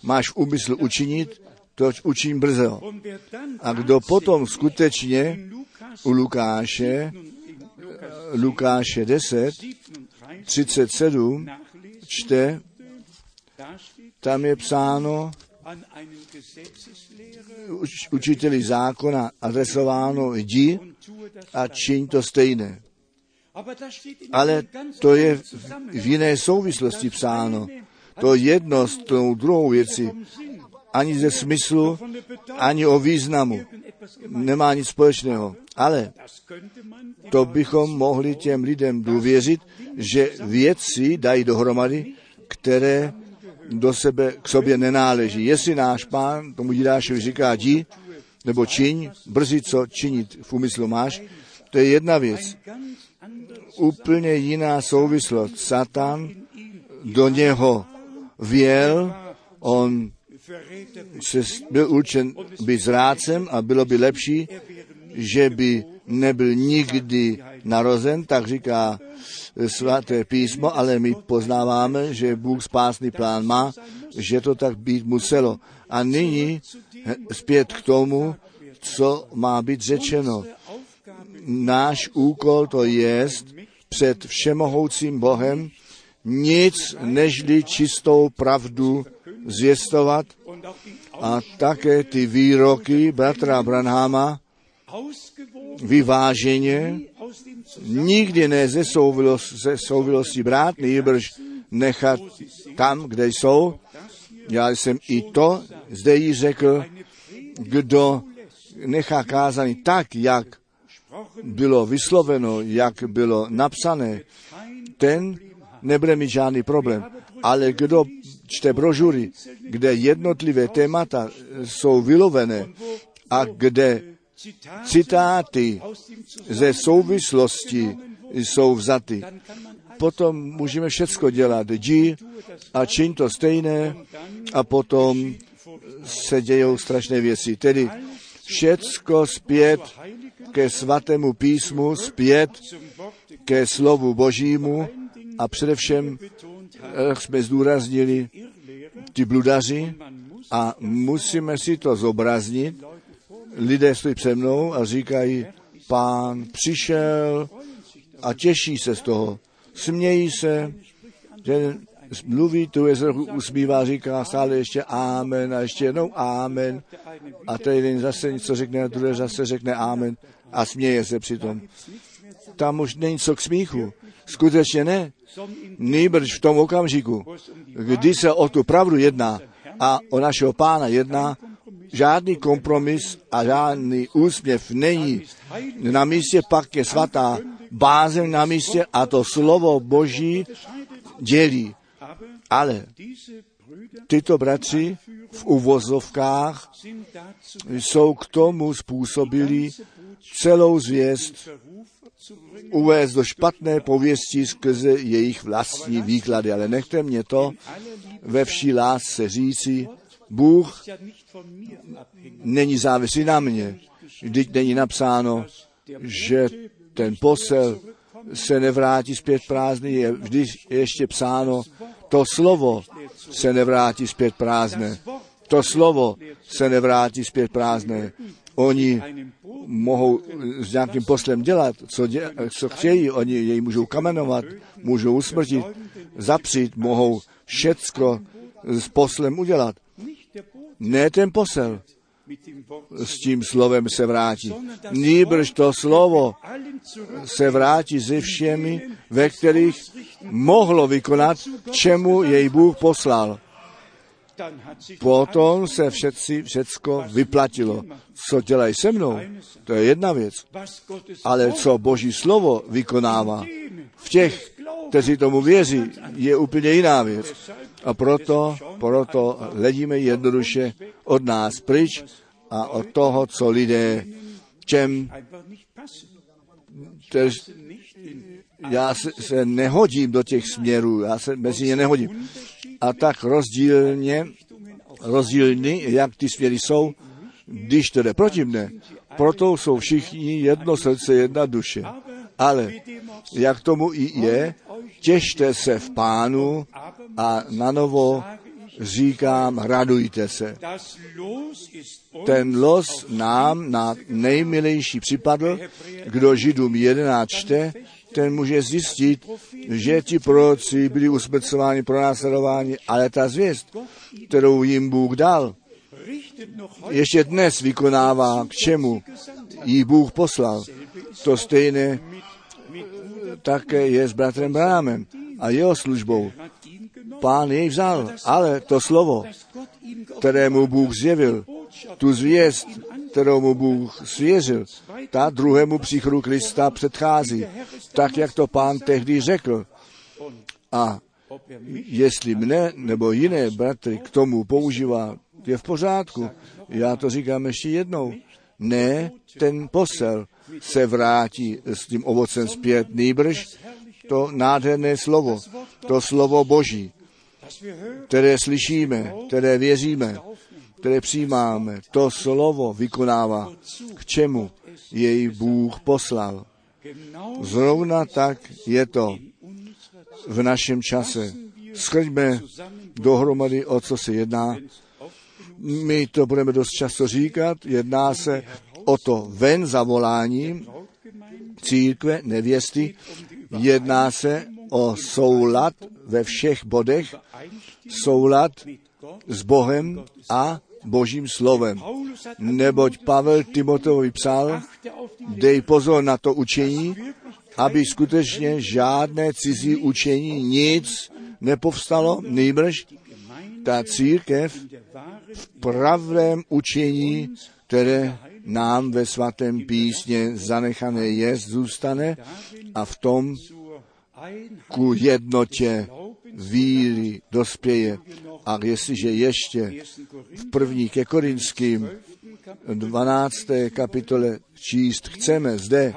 máš v úmyslu učinit, to učím brzo. A kdo potom skutečně u Lukáše, Lukáše 10, 37 čte, tam je psáno učiteli zákona adresováno jdi a čiň to stejné. Ale to je v jiné souvislosti psáno. To jedno s tou druhou věcí ani ze smyslu, ani o významu. Nemá nic společného. Ale to bychom mohli těm lidem důvěřit, že věci dají dohromady, které do sebe, k sobě nenáleží. Jestli náš pán tomu Jidášovi říká jdi, nebo čiň, brzy co činit v úmyslu máš, to je jedna věc. úplně jiná souvislost. Satan do něho věl, on byl určen být zrádcem a bylo by lepší, že by nebyl nikdy narozen, tak říká svaté písmo, ale my poznáváme, že Bůh spásný plán má, že to tak být muselo. A nyní zpět k tomu, co má být řečeno. Náš úkol to je před všemohoucím Bohem nic nežli čistou pravdu zvěstovat a také ty výroky bratra Branhama vyváženě, nikdy ne ze, souvilost, ze souvilosti brát, nejbrž nechat tam, kde jsou. Já jsem i to zde jí řekl, kdo nechá kázání tak, jak bylo vysloveno, jak bylo napsané, ten nebude mít žádný problém. Ale kdo čte brožury, kde jednotlivé témata jsou vylovené a kde citáty ze souvislosti jsou vzaty, potom můžeme všecko dělat. Jdi a čiň to stejné a potom se dějou strašné věci. Tedy všecko zpět ke svatému písmu, zpět ke slovu božímu a především jsme zdůraznili ty bludaři a musíme si to zobraznit. Lidé stojí před mnou a říkají, pán přišel a těší se z toho. Smějí se, že mluví, tu je trochu usmívá, říká stále ještě amen a ještě jednou amen a ten zase něco řekne a druhé zase řekne amen a směje se přitom. Tam už není co k smíchu. Skutečně ne. Nýbrž v tom okamžiku, kdy se o tu pravdu jedná a o našeho pána jedná, žádný kompromis a žádný úsměv není. Na místě pak je svatá bázeň na místě a to slovo Boží dělí. Ale tyto bratři v uvozovkách jsou k tomu způsobili celou zvěst uvést do špatné pověsti skrze jejich vlastní výklady. Ale nechte mě to ve vší lásce říci, Bůh není závislý na mě. Vždyť není napsáno, že ten posel se nevrátí zpět prázdný, je vždy ještě psáno, to slovo se nevrátí zpět prázdné. To slovo se nevrátí zpět prázdné. Oni mohou s nějakým poslem dělat, co, dě, co chtějí, oni jej můžou kamenovat, můžou usmrtit, zapřít, mohou všecko s poslem udělat. Ne ten posel s tím slovem se vrátí. Nýbrž to slovo se vrátí se všemi, ve kterých mohlo vykonat, čemu jej Bůh poslal. Potom se všetci, všecko vyplatilo. Co dělají se mnou, to je jedna věc. Ale co Boží slovo vykonává v těch, kteří tomu věří, je úplně jiná věc. A proto, proto hledíme jednoduše od nás pryč a od toho, co lidé čem tež, já se, se nehodím do těch směrů, já se mezi ně nehodím. A tak rozdílně, rozdílný, jak ty směry jsou, když to jde proti mne, proto jsou všichni jedno srdce, jedna duše. Ale jak tomu i je, těšte se v pánu a na novo říkám, radujte se. Ten los nám na nejmilejší připadl, kdo Židům 11 čte, ten může zjistit, že ti proroci byli usmrcováni, pronásledováni, ale ta zvěst, kterou jim Bůh dal, ještě dnes vykonává, k čemu jí Bůh poslal. To stejné také je s bratrem Brámem a jeho službou. Pán jej vzal, ale to slovo, kterému Bůh zjevil, tu zvěst, kterou mu Bůh svěřil, ta druhému příchodu Krista předchází, tak jak to pán tehdy řekl. A jestli mne nebo jiné bratry k tomu používá, je v pořádku. Já to říkám ještě jednou. Ne, ten posel se vrátí s tím ovocem zpět, nýbrž to nádherné slovo, to slovo Boží, které slyšíme, které věříme, které přijímáme, to slovo vykonává, k čemu jej Bůh poslal. Zrovna tak je to v našem čase. Schrďme dohromady, o co se jedná. My to budeme dost často říkat. Jedná se o to ven zavoláním církve, nevěsty. Jedná se o soulad ve všech bodech, soulad s Bohem a Božím slovem. Neboť Pavel Timoteovi psal, dej pozor na to učení, aby skutečně žádné cizí učení nic nepovstalo, nejbrž ta církev v pravém učení, které nám ve svatém písně zanechané je, zůstane a v tom ku jednotě víry dospěje. A jestliže ještě v první ke Korinským 12. kapitole číst chceme zde,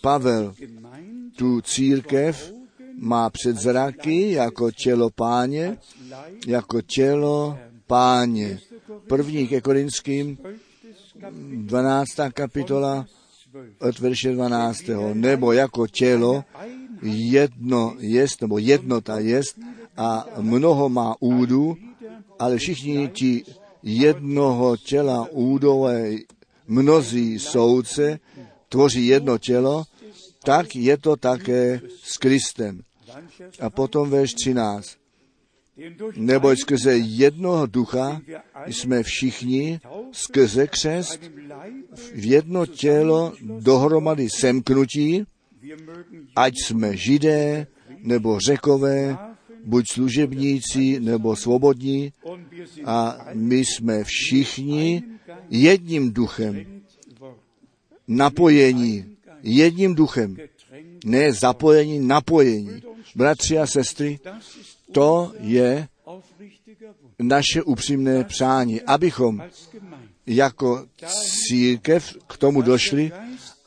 Pavel tu církev má před zraky jako tělo páně, jako tělo páně. První ke Korinským 12. kapitola od verše 12. Nebo jako tělo jedno jest, nebo jednota jest a mnoho má údů, ale všichni ti jednoho těla údové mnozí soudce tvoří jedno tělo, tak je to také s Kristem. A potom verš 13. Neboť skrze jednoho ducha jsme všichni skrze křest v jedno tělo dohromady semknutí, ať jsme židé nebo řekové, buď služebníci nebo svobodní, a my jsme všichni jedním duchem napojení, jedním duchem, ne zapojení, napojení. Bratři a sestry, to je naše upřímné přání, abychom jako církev k tomu došli,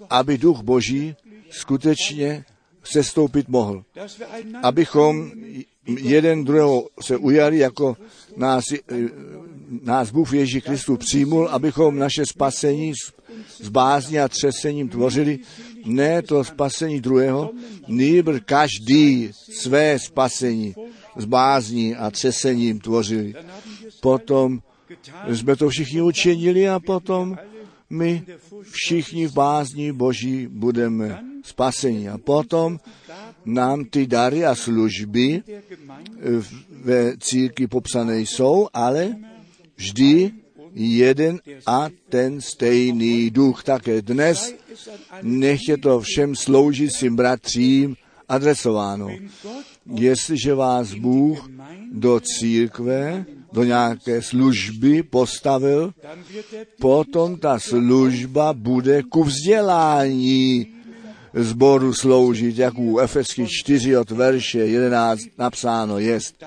aby duch Boží skutečně sestoupit mohl. Abychom jeden druhého se ujali, jako nás, nás Bůh Ježí Kristu přijmul, abychom naše spasení s bázní a třesením tvořili, ne to spasení druhého, nýbr každý své spasení s bázní a třesením tvořili. Potom jsme to všichni učinili a potom my všichni v bázní Boží budeme spaseni. A potom nám ty dary a služby ve církvi popsané jsou, ale vždy jeden a ten stejný duch. Také dnes nechtě to všem sloužit svým bratřím adresováno. Jestliže vás Bůh do církve, do nějaké služby postavil, potom ta služba bude ku vzdělání zboru sloužit, jak u Efeský 4 od verše 11 napsáno jest,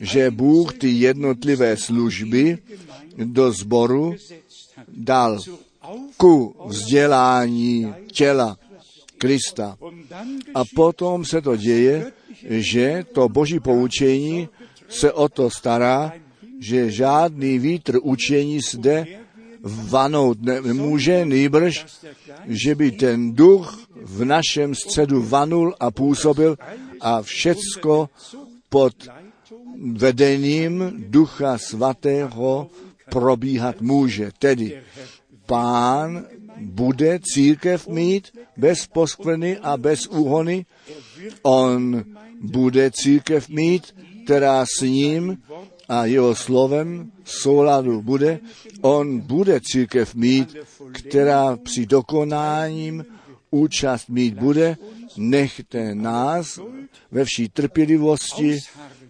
že Bůh ty jednotlivé služby do zboru dal ku vzdělání těla Krista. A potom se to děje, že to boží poučení se o to stará, že žádný vítr učení zde vanout nemůže, nýbrž, že by ten duch v našem středu vanul a působil a všecko pod vedením Ducha Svatého probíhat může. Tedy pán bude církev mít bez poskvrny a bez úhony. On bude církev mít, která s ním a jeho slovem souladu bude. On bude církev mít, která při dokonáním účast mít bude. Nechte nás ve vší trpělivosti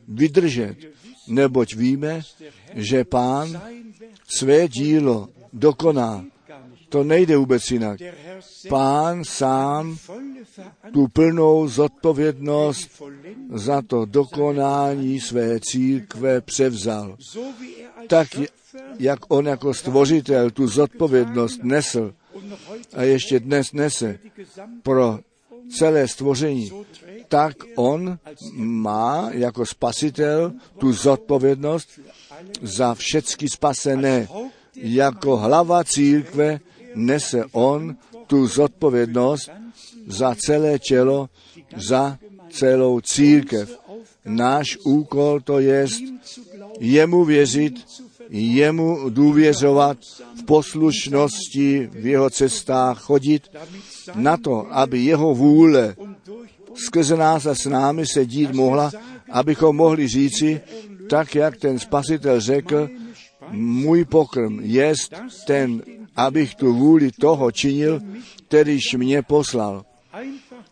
vydržet, neboť víme, že pán své dílo dokoná. To nejde vůbec jinak. Pán sám tu plnou zodpovědnost za to dokonání své církve převzal. tak jak on jako stvořitel tu zodpovědnost nesl a ještě dnes nese pro celé stvoření, tak on má jako spasitel tu zodpovědnost za všechny spasené. Jako hlava církve nese on tu zodpovědnost za celé tělo, za celou církev. Náš úkol to je jemu věřit, jemu důvěřovat, v poslušnosti v jeho cestách chodit, na to, aby jeho vůle skrze nás a s námi se dít mohla, abychom mohli říci, tak jak ten spasitel řekl, můj pokrm je ten, abych tu vůli toho činil, kterýž mě poslal.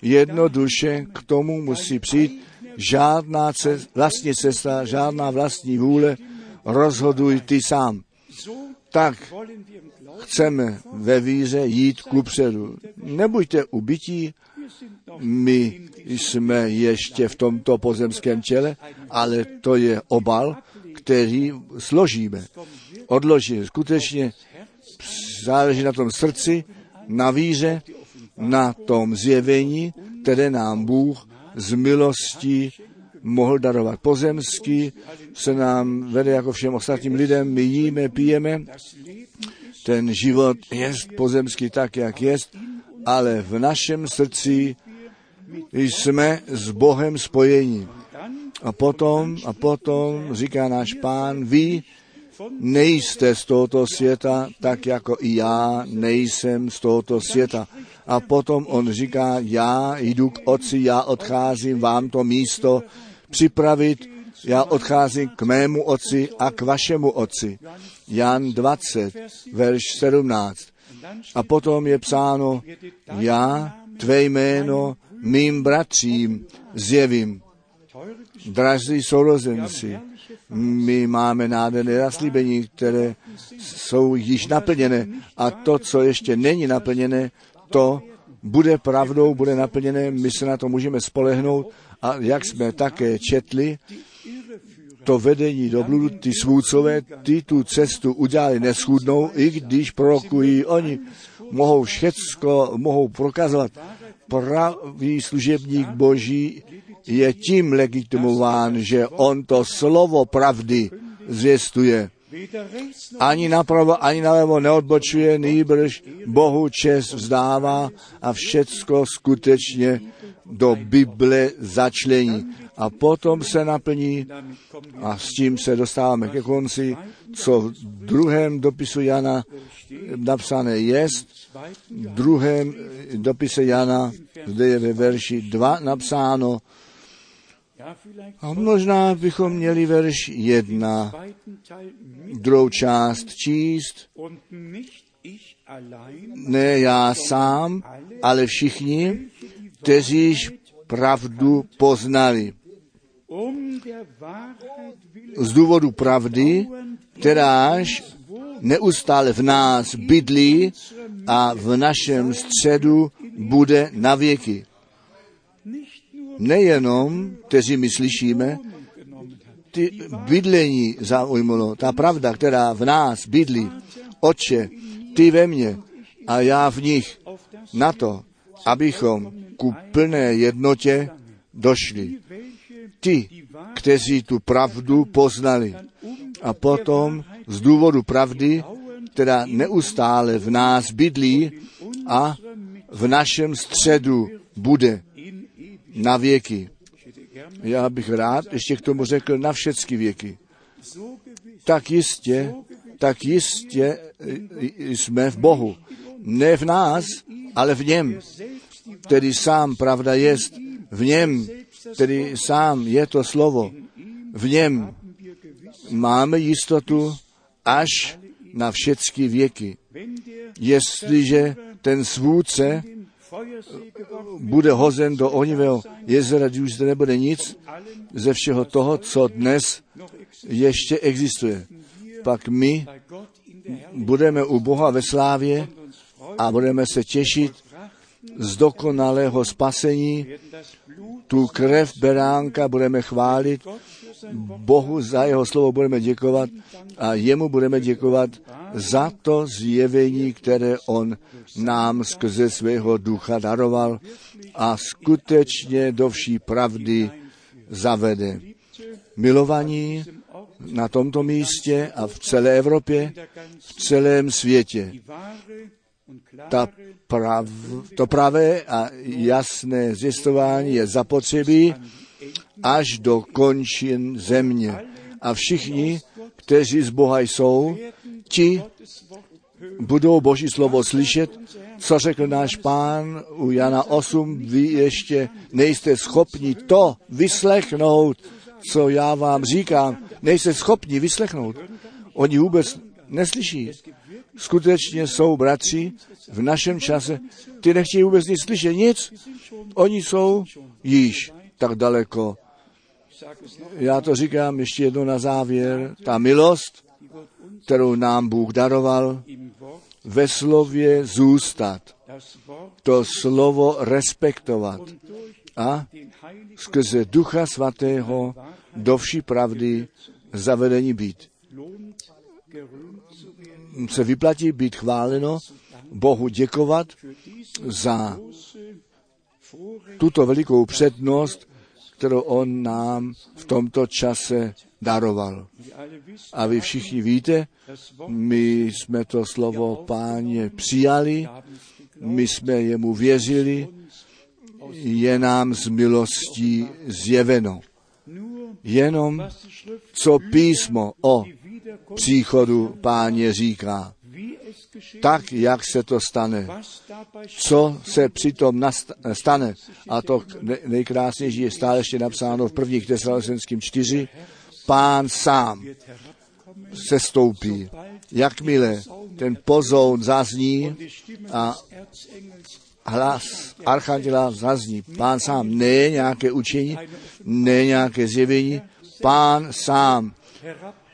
Jednoduše k tomu musí přijít žádná cest, vlastní cesta, žádná vlastní vůle, rozhoduj ty sám. Tak chceme ve víře jít kupředu. Nebuďte ubytí, my jsme ještě v tomto pozemském těle, ale to je obal, který složíme, odložíme. Skutečně záleží na tom srdci, na víře, na tom zjevení, které nám Bůh z milostí mohl darovat. Pozemský se nám vede jako všem ostatním lidem, my jíme, pijeme, ten život je pozemský tak, jak je, ale v našem srdci jsme s Bohem spojeni. A potom, a potom říká náš pán, vy nejste z tohoto světa, tak jako i já nejsem z tohoto světa. A potom on říká, já jdu k otci, já odcházím vám to místo připravit, já odcházím k mému otci a k vašemu otci. Jan 20, verš 17. A potom je psáno, já tvé jméno mým bratřím zjevím. Drazí sourozenci, my máme nádherné zaslíbení, které jsou již naplněné. A to, co ještě není naplněné, to bude pravdou, bude naplněné, my se na to můžeme spolehnout. A jak jsme také četli, to vedení do bludu, ty svůdcové, ty tu cestu udělali neschudnou, i když prorokují, oni mohou všecko, mohou prokazovat. Pravý služebník Boží je tím legitimován, že on to slovo pravdy zvěstuje. Ani napravo, ani nalevo neodbočuje, nýbrž Bohu čest vzdává a všecko skutečně do Bible začlení. A potom se naplní, a s tím se dostáváme ke konci, co v druhém dopisu Jana napsané jest, v druhém dopise Jana, zde je ve verši 2 napsáno, a možná bychom měli verš jedna, druhou část číst. Ne já sám, ale všichni, kteříž pravdu poznali. Z důvodu pravdy, kteráž neustále v nás bydlí a v našem středu bude na věky nejenom, kteří my slyšíme, ty bydlení zaujmulo, ta pravda, která v nás bydlí, oče, ty ve mně a já v nich, na to, abychom ku plné jednotě došli. Ty, kteří tu pravdu poznali. A potom z důvodu pravdy, která neustále v nás bydlí a v našem středu bude na věky. Já bych rád ještě k tomu řekl na všechny věky. Tak jistě, tak jistě jsme v Bohu. Ne v nás, ale v něm, který sám pravda jest. V něm, který sám je to slovo. V něm máme jistotu až na všechny věky. Jestliže ten svůdce bude hozen do ohnivého jezera, když už zde nebude nic ze všeho toho, co dnes ještě existuje. Pak my budeme u Boha ve slávě a budeme se těšit z dokonalého spasení. Tu krev beránka budeme chválit Bohu za jeho slovo budeme děkovat a jemu budeme děkovat za to zjevení, které on nám skrze svého ducha daroval a skutečně do vší pravdy zavede. Milovaní na tomto místě a v celé Evropě, v celém světě. Ta prav, to pravé a jasné zjistování je zapotřebí až do končin země. A všichni, kteří z Boha jsou, ti budou Boží slovo slyšet, co řekl náš pán u Jana 8, vy ještě nejste schopni to vyslechnout, co já vám říkám, nejste schopni vyslechnout. Oni vůbec neslyší. Skutečně jsou bratři v našem čase, ty nechtějí vůbec nic slyšet, nic. Oni jsou již tak daleko. Já to říkám ještě jednou na závěr. Ta milost, kterou nám Bůh daroval, ve slově zůstat, to slovo respektovat a skrze Ducha Svatého do vší pravdy zavedení být. Se vyplatí být chváleno, Bohu děkovat za tuto velikou přednost, kterou On nám v tomto čase daroval. A vy všichni víte, my jsme to slovo páně přijali, my jsme jemu věřili, je nám z milostí zjeveno. Jenom co písmo o příchodu páně říká. Tak, jak se to stane. Co se přitom stane. A to nejkrásnější je stále ještě napsáno v prvních Tesalonickým 4. Pán sám se stoupí. Jakmile ten pozoun zazní a hlas archanděla zazní. Pán sám, ne nějaké učení, ne nějaké zjevení, pán sám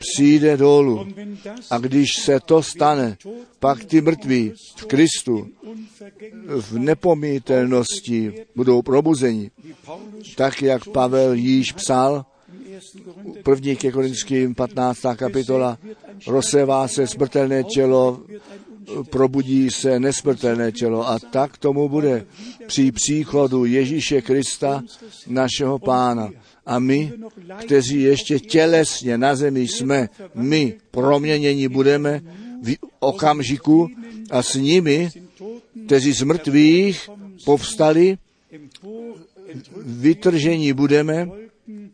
přijde dolů. A když se to stane, pak ty mrtví v Kristu v nepomítelnosti budou probuzeni. Tak, jak Pavel již psal, první ke Korinským 15. kapitola, rozsevá se smrtelné tělo, probudí se nesmrtelné tělo a tak tomu bude při příchodu Ježíše Krista, našeho pána. A my, kteří ještě tělesně na zemi jsme, my proměnění budeme v okamžiku a s nimi, kteří z mrtvých povstali, vytržení budeme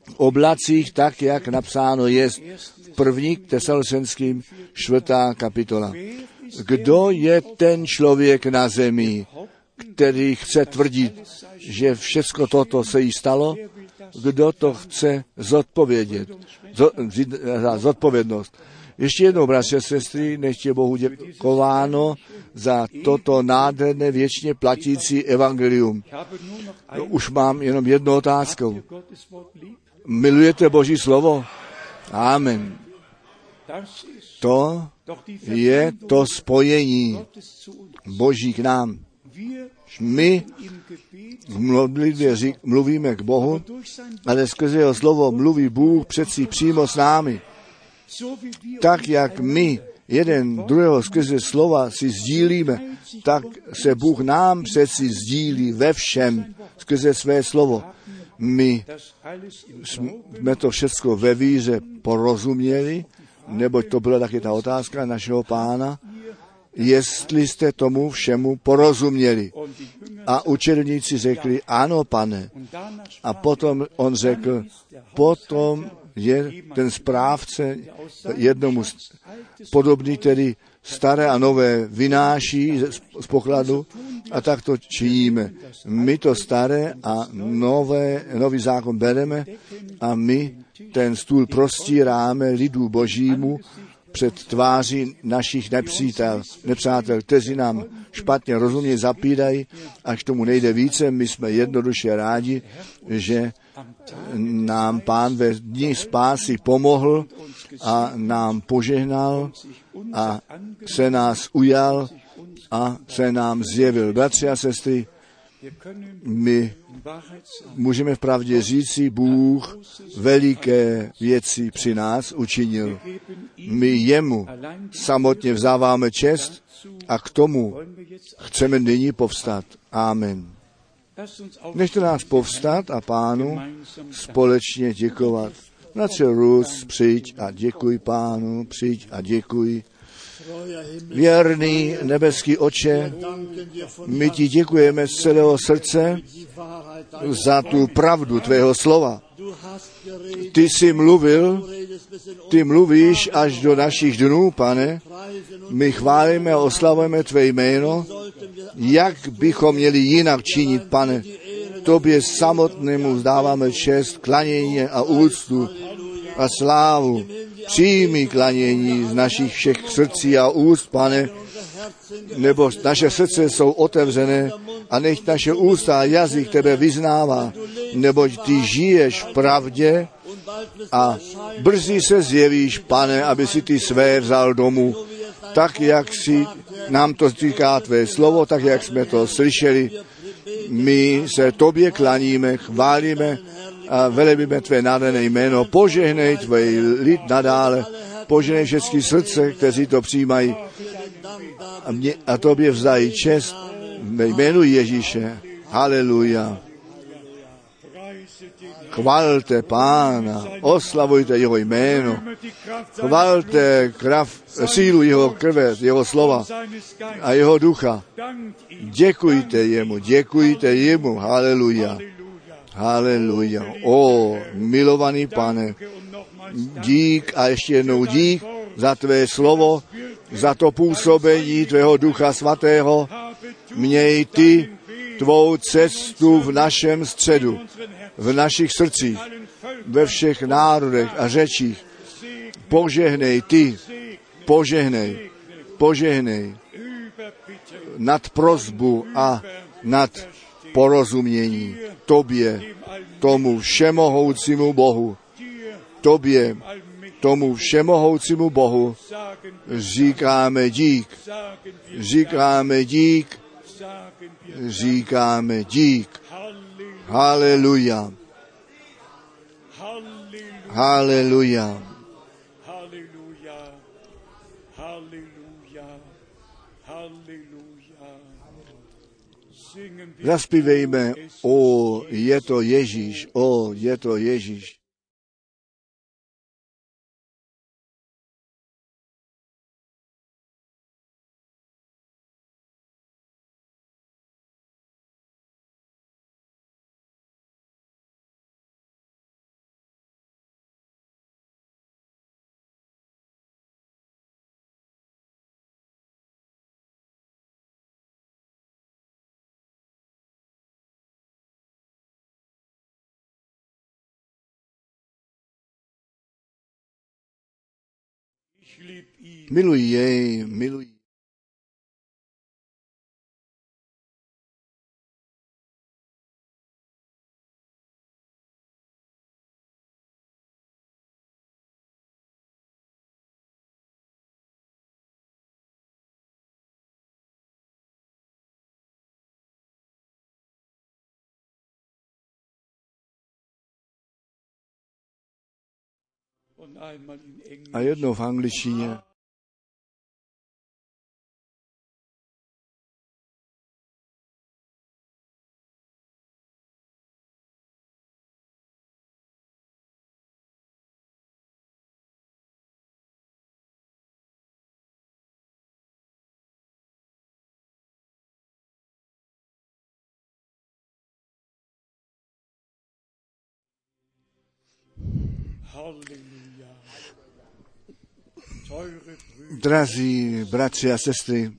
v oblacích tak, jak napsáno je v první tesalsenským čtvrtá kapitola. Kdo je ten člověk na zemi, který chce tvrdit, že všechno toto se jí stalo? Kdo to chce zodpovědět? Za zodpovědnost. Ještě jednou, bratře, sestry, nechtě Bohu děkováno za toto nádherné věčně platící evangelium. No, už mám jenom jednu otázku. Milujete Boží slovo? Amen. To je to spojení Boží k nám. My v modlitbě mluvíme k Bohu, ale skrze jeho slovo mluví Bůh přeci přímo s námi. Tak, jak my jeden druhého skrze slova si sdílíme, tak se Bůh nám přeci sdílí ve všem skrze své slovo. My jsme to všechno ve víře porozuměli, neboť to byla taky ta otázka našeho pána, jestli jste tomu všemu porozuměli. A učedníci řekli, ano, pane. A potom on řekl, potom je ten správce jednomu podobný, který staré a nové vynáší z pokladu a tak to činíme. My to staré a nové, nový zákon bereme a my ten stůl prostíráme lidu božímu před tváří našich nepřítel, nepřátel, kteří nám špatně rozumně zapídají, až tomu nejde více, my jsme jednoduše rádi, že nám pán ve dní spásy pomohl a nám požehnal a se nás ujal a se nám zjevil. Bratři a sestry, My můžeme v pravdě říci, Bůh veliké věci při nás učinil. My jemu samotně vzáváme čest a k tomu chceme nyní povstat. Amen. Nechte nás povstat a pánu společně děkovat. Bratře Rus, přijď a děkuj pánu, přijď a děkuj. Věrný nebeský oče, my ti děkujeme z celého srdce za tu pravdu tvého slova. Ty jsi mluvil, ty mluvíš až do našich dnů, pane. My chválíme a oslavujeme tvé jméno. Jak bychom měli jinak činit, pane? Tobě samotnému vzdáváme čest, klanění a úctu a slávu. Přijmi klanění z našich všech srdcí a úst, pane, nebo naše srdce jsou otevřené a nech naše ústa a jazyk tebe vyznává, neboť ty žiješ v pravdě a brzy se zjevíš, pane, aby si ty své vzal domů, tak jak si nám to říká tvé slovo, tak jak jsme to slyšeli. My se tobě klaníme, chválíme a velebíme tvé nádherné jméno. Požehnej tvůj lid nadále, požehnej všechny srdce, kteří to přijímají a, mě, a tobě vzdají čest ve jménu Ježíše. Haleluja. Chvalte pána, oslavujte jeho jméno, chvalte krav, sílu jeho krve, jeho slova a jeho ducha. Děkujte jemu, děkujte jemu, haleluja. Haleluja. O, milovaný pane, dík a ještě jednou dík za tvé slovo, za to působení tvého ducha svatého. Měj ty tvou cestu v našem středu, v našich srdcích, ve všech národech a řečích. Požehnej ty, požehnej, požehnej nad prozbu a nad porozumění tobě, tomu všemohoucímu Bohu, tobě, tomu všemohoucímu Bohu. Říkáme dík, říkáme dík, říkáme dík. Haleluja, haleluja. Zaspívejme, o, je to Ježíš, o, je to Ježíš. Ich lieb ihn. Miluj jej, miluj. A jednou v angličtině. Drazí bratři a sestry,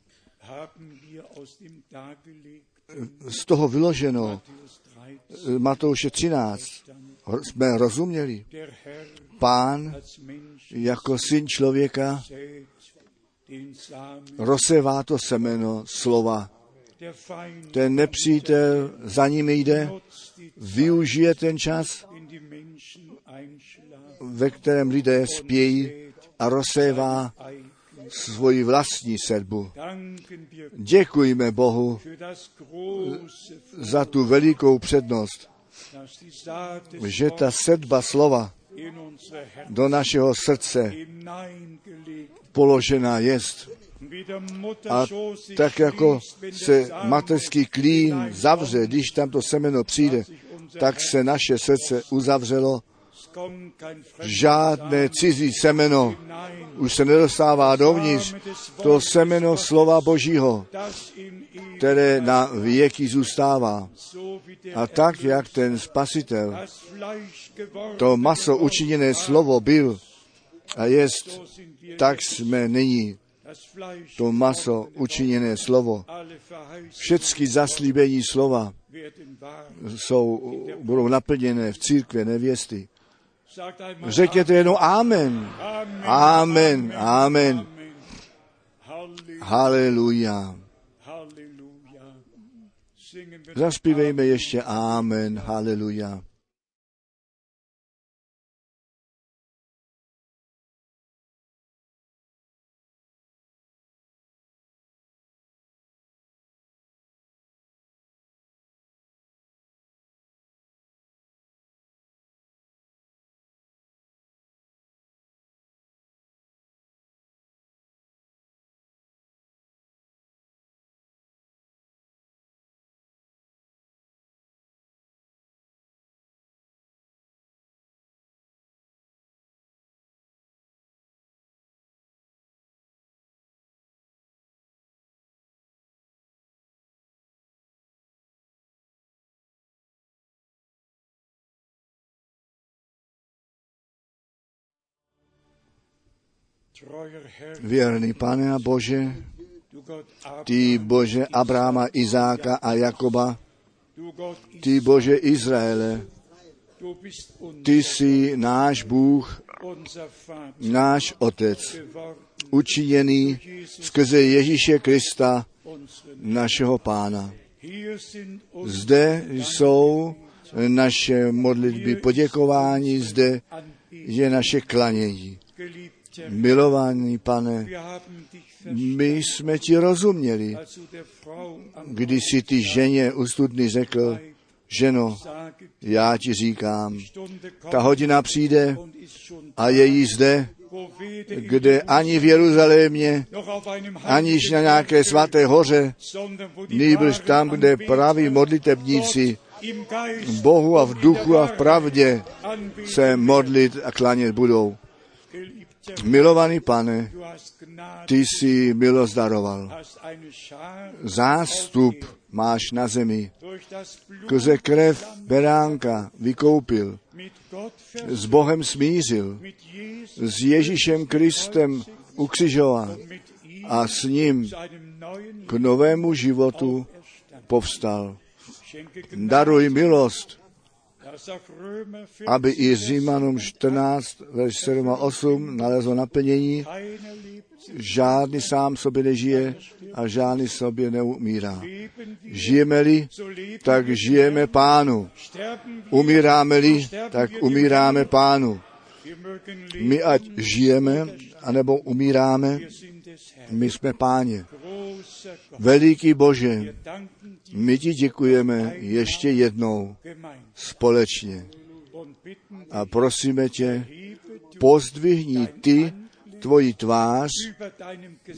z toho vyloženo Matthäus 13 Matouše 13 ro- jsme rozuměli. Pán jako syn člověka rozsevá to semeno slova. Ten nepřítel za ním jde, využije ten čas, ve kterém lidé spějí a rozsévá svoji vlastní sedbu. Děkujeme Bohu za tu velikou přednost, že ta sedba slova do našeho srdce položená jest. A tak jako se mateřský klín zavře, když tam to semeno přijde, tak se naše srdce uzavřelo. Žádné cizí semeno už se nedostává dovnitř. To semeno slova Božího, které na věky zůstává. A tak, jak ten spasitel, to maso učiněné slovo byl a jest, tak jsme nyní to maso učiněné slovo. Všechny zaslíbení slova jsou, budou naplněné v církve nevěsty. Řekněte jenom Amen. Amen. Amen. Haleluja. Zaspívejme ještě Amen. Haleluja. Věrný Pane a Bože, ty Bože Abrahama, Izáka a Jakoba, ty Bože Izraele, ty jsi náš Bůh, náš Otec, učiněný skrze Ježíše Krista, našeho Pána. Zde jsou naše modlitby poděkování, zde je naše klanění. Milovaný pane, my jsme ti rozuměli, když si ty ženě u studny řekl, ženo, já ti říkám, ta hodina přijde a je jí zde, in kde ani v Jeruzalémě, einem aniž na nějaké svaté hoře, nýbrž wahren tam, kde praví modlitebníci Bohu a v duchu a v pravdě se modlit a klanět budou. Milovaný pane, ty jsi milost daroval. Zástup máš na zemi. Skrze krev beránka vykoupil, s Bohem smířil, s Ježíšem Kristem ukřižoval a s ním k novému životu povstal. Daruj milost, aby i Římanům 14, verš 7 a 8 nalezlo naplnění. Žádný sám sobě nežije a žádný sobě neumírá. Žijeme-li, tak žijeme pánu. Umíráme-li, tak umíráme pánu. My ať žijeme, anebo umíráme, my jsme páně. Veliký Bože, my ti děkujeme ještě jednou společně a prosíme tě, pozdvihni ty tvoji tvář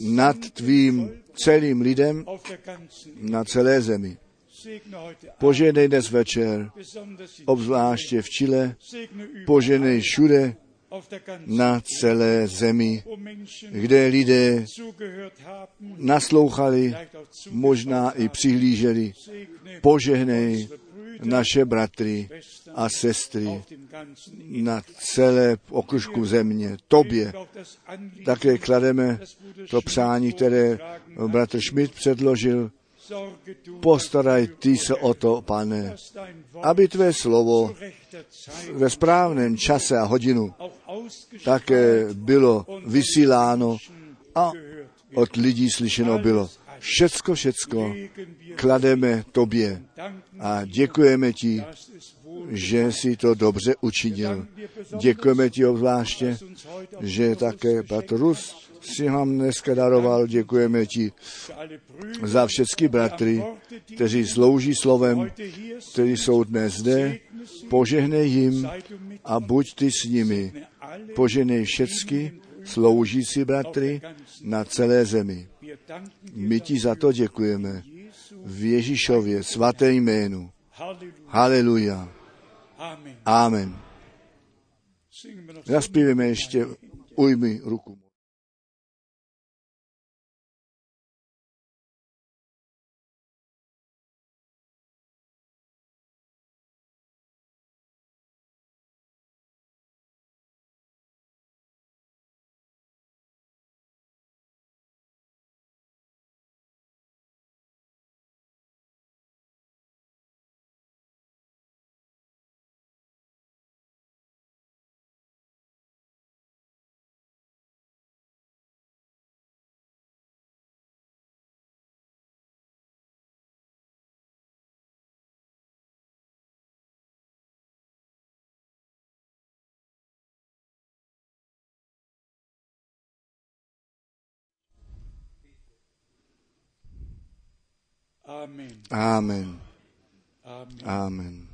nad tvým celým lidem na celé zemi. Poženej dnes večer, obzvláště v Chile, poženej všude na celé zemi, kde lidé naslouchali, možná i přihlíželi. Požehnej naše bratry a sestry na celé okružku země. Tobě také klademe to přání, které bratr Schmidt předložil. Postaraj ty se o to, pane, aby tvé slovo ve správném čase a hodinu také bylo vysíláno a od lidí slyšeno bylo. Všecko, všecko klademe tobě a děkujeme ti, že jsi to dobře učinil. Děkujeme ti obzvláště, že také bratr Rus si nám dneska daroval. Děkujeme ti za všechny bratry, kteří slouží slovem, kteří jsou dnes zde. Požehnej jim a buď ty s nimi. Požehnej všechny sloužící bratry na celé zemi. My ti za to děkujeme. V Ježíšově svaté jménu. Haleluja. Amen. Zaspíveme ještě ujmi ruku. Amen. Amen. Amen.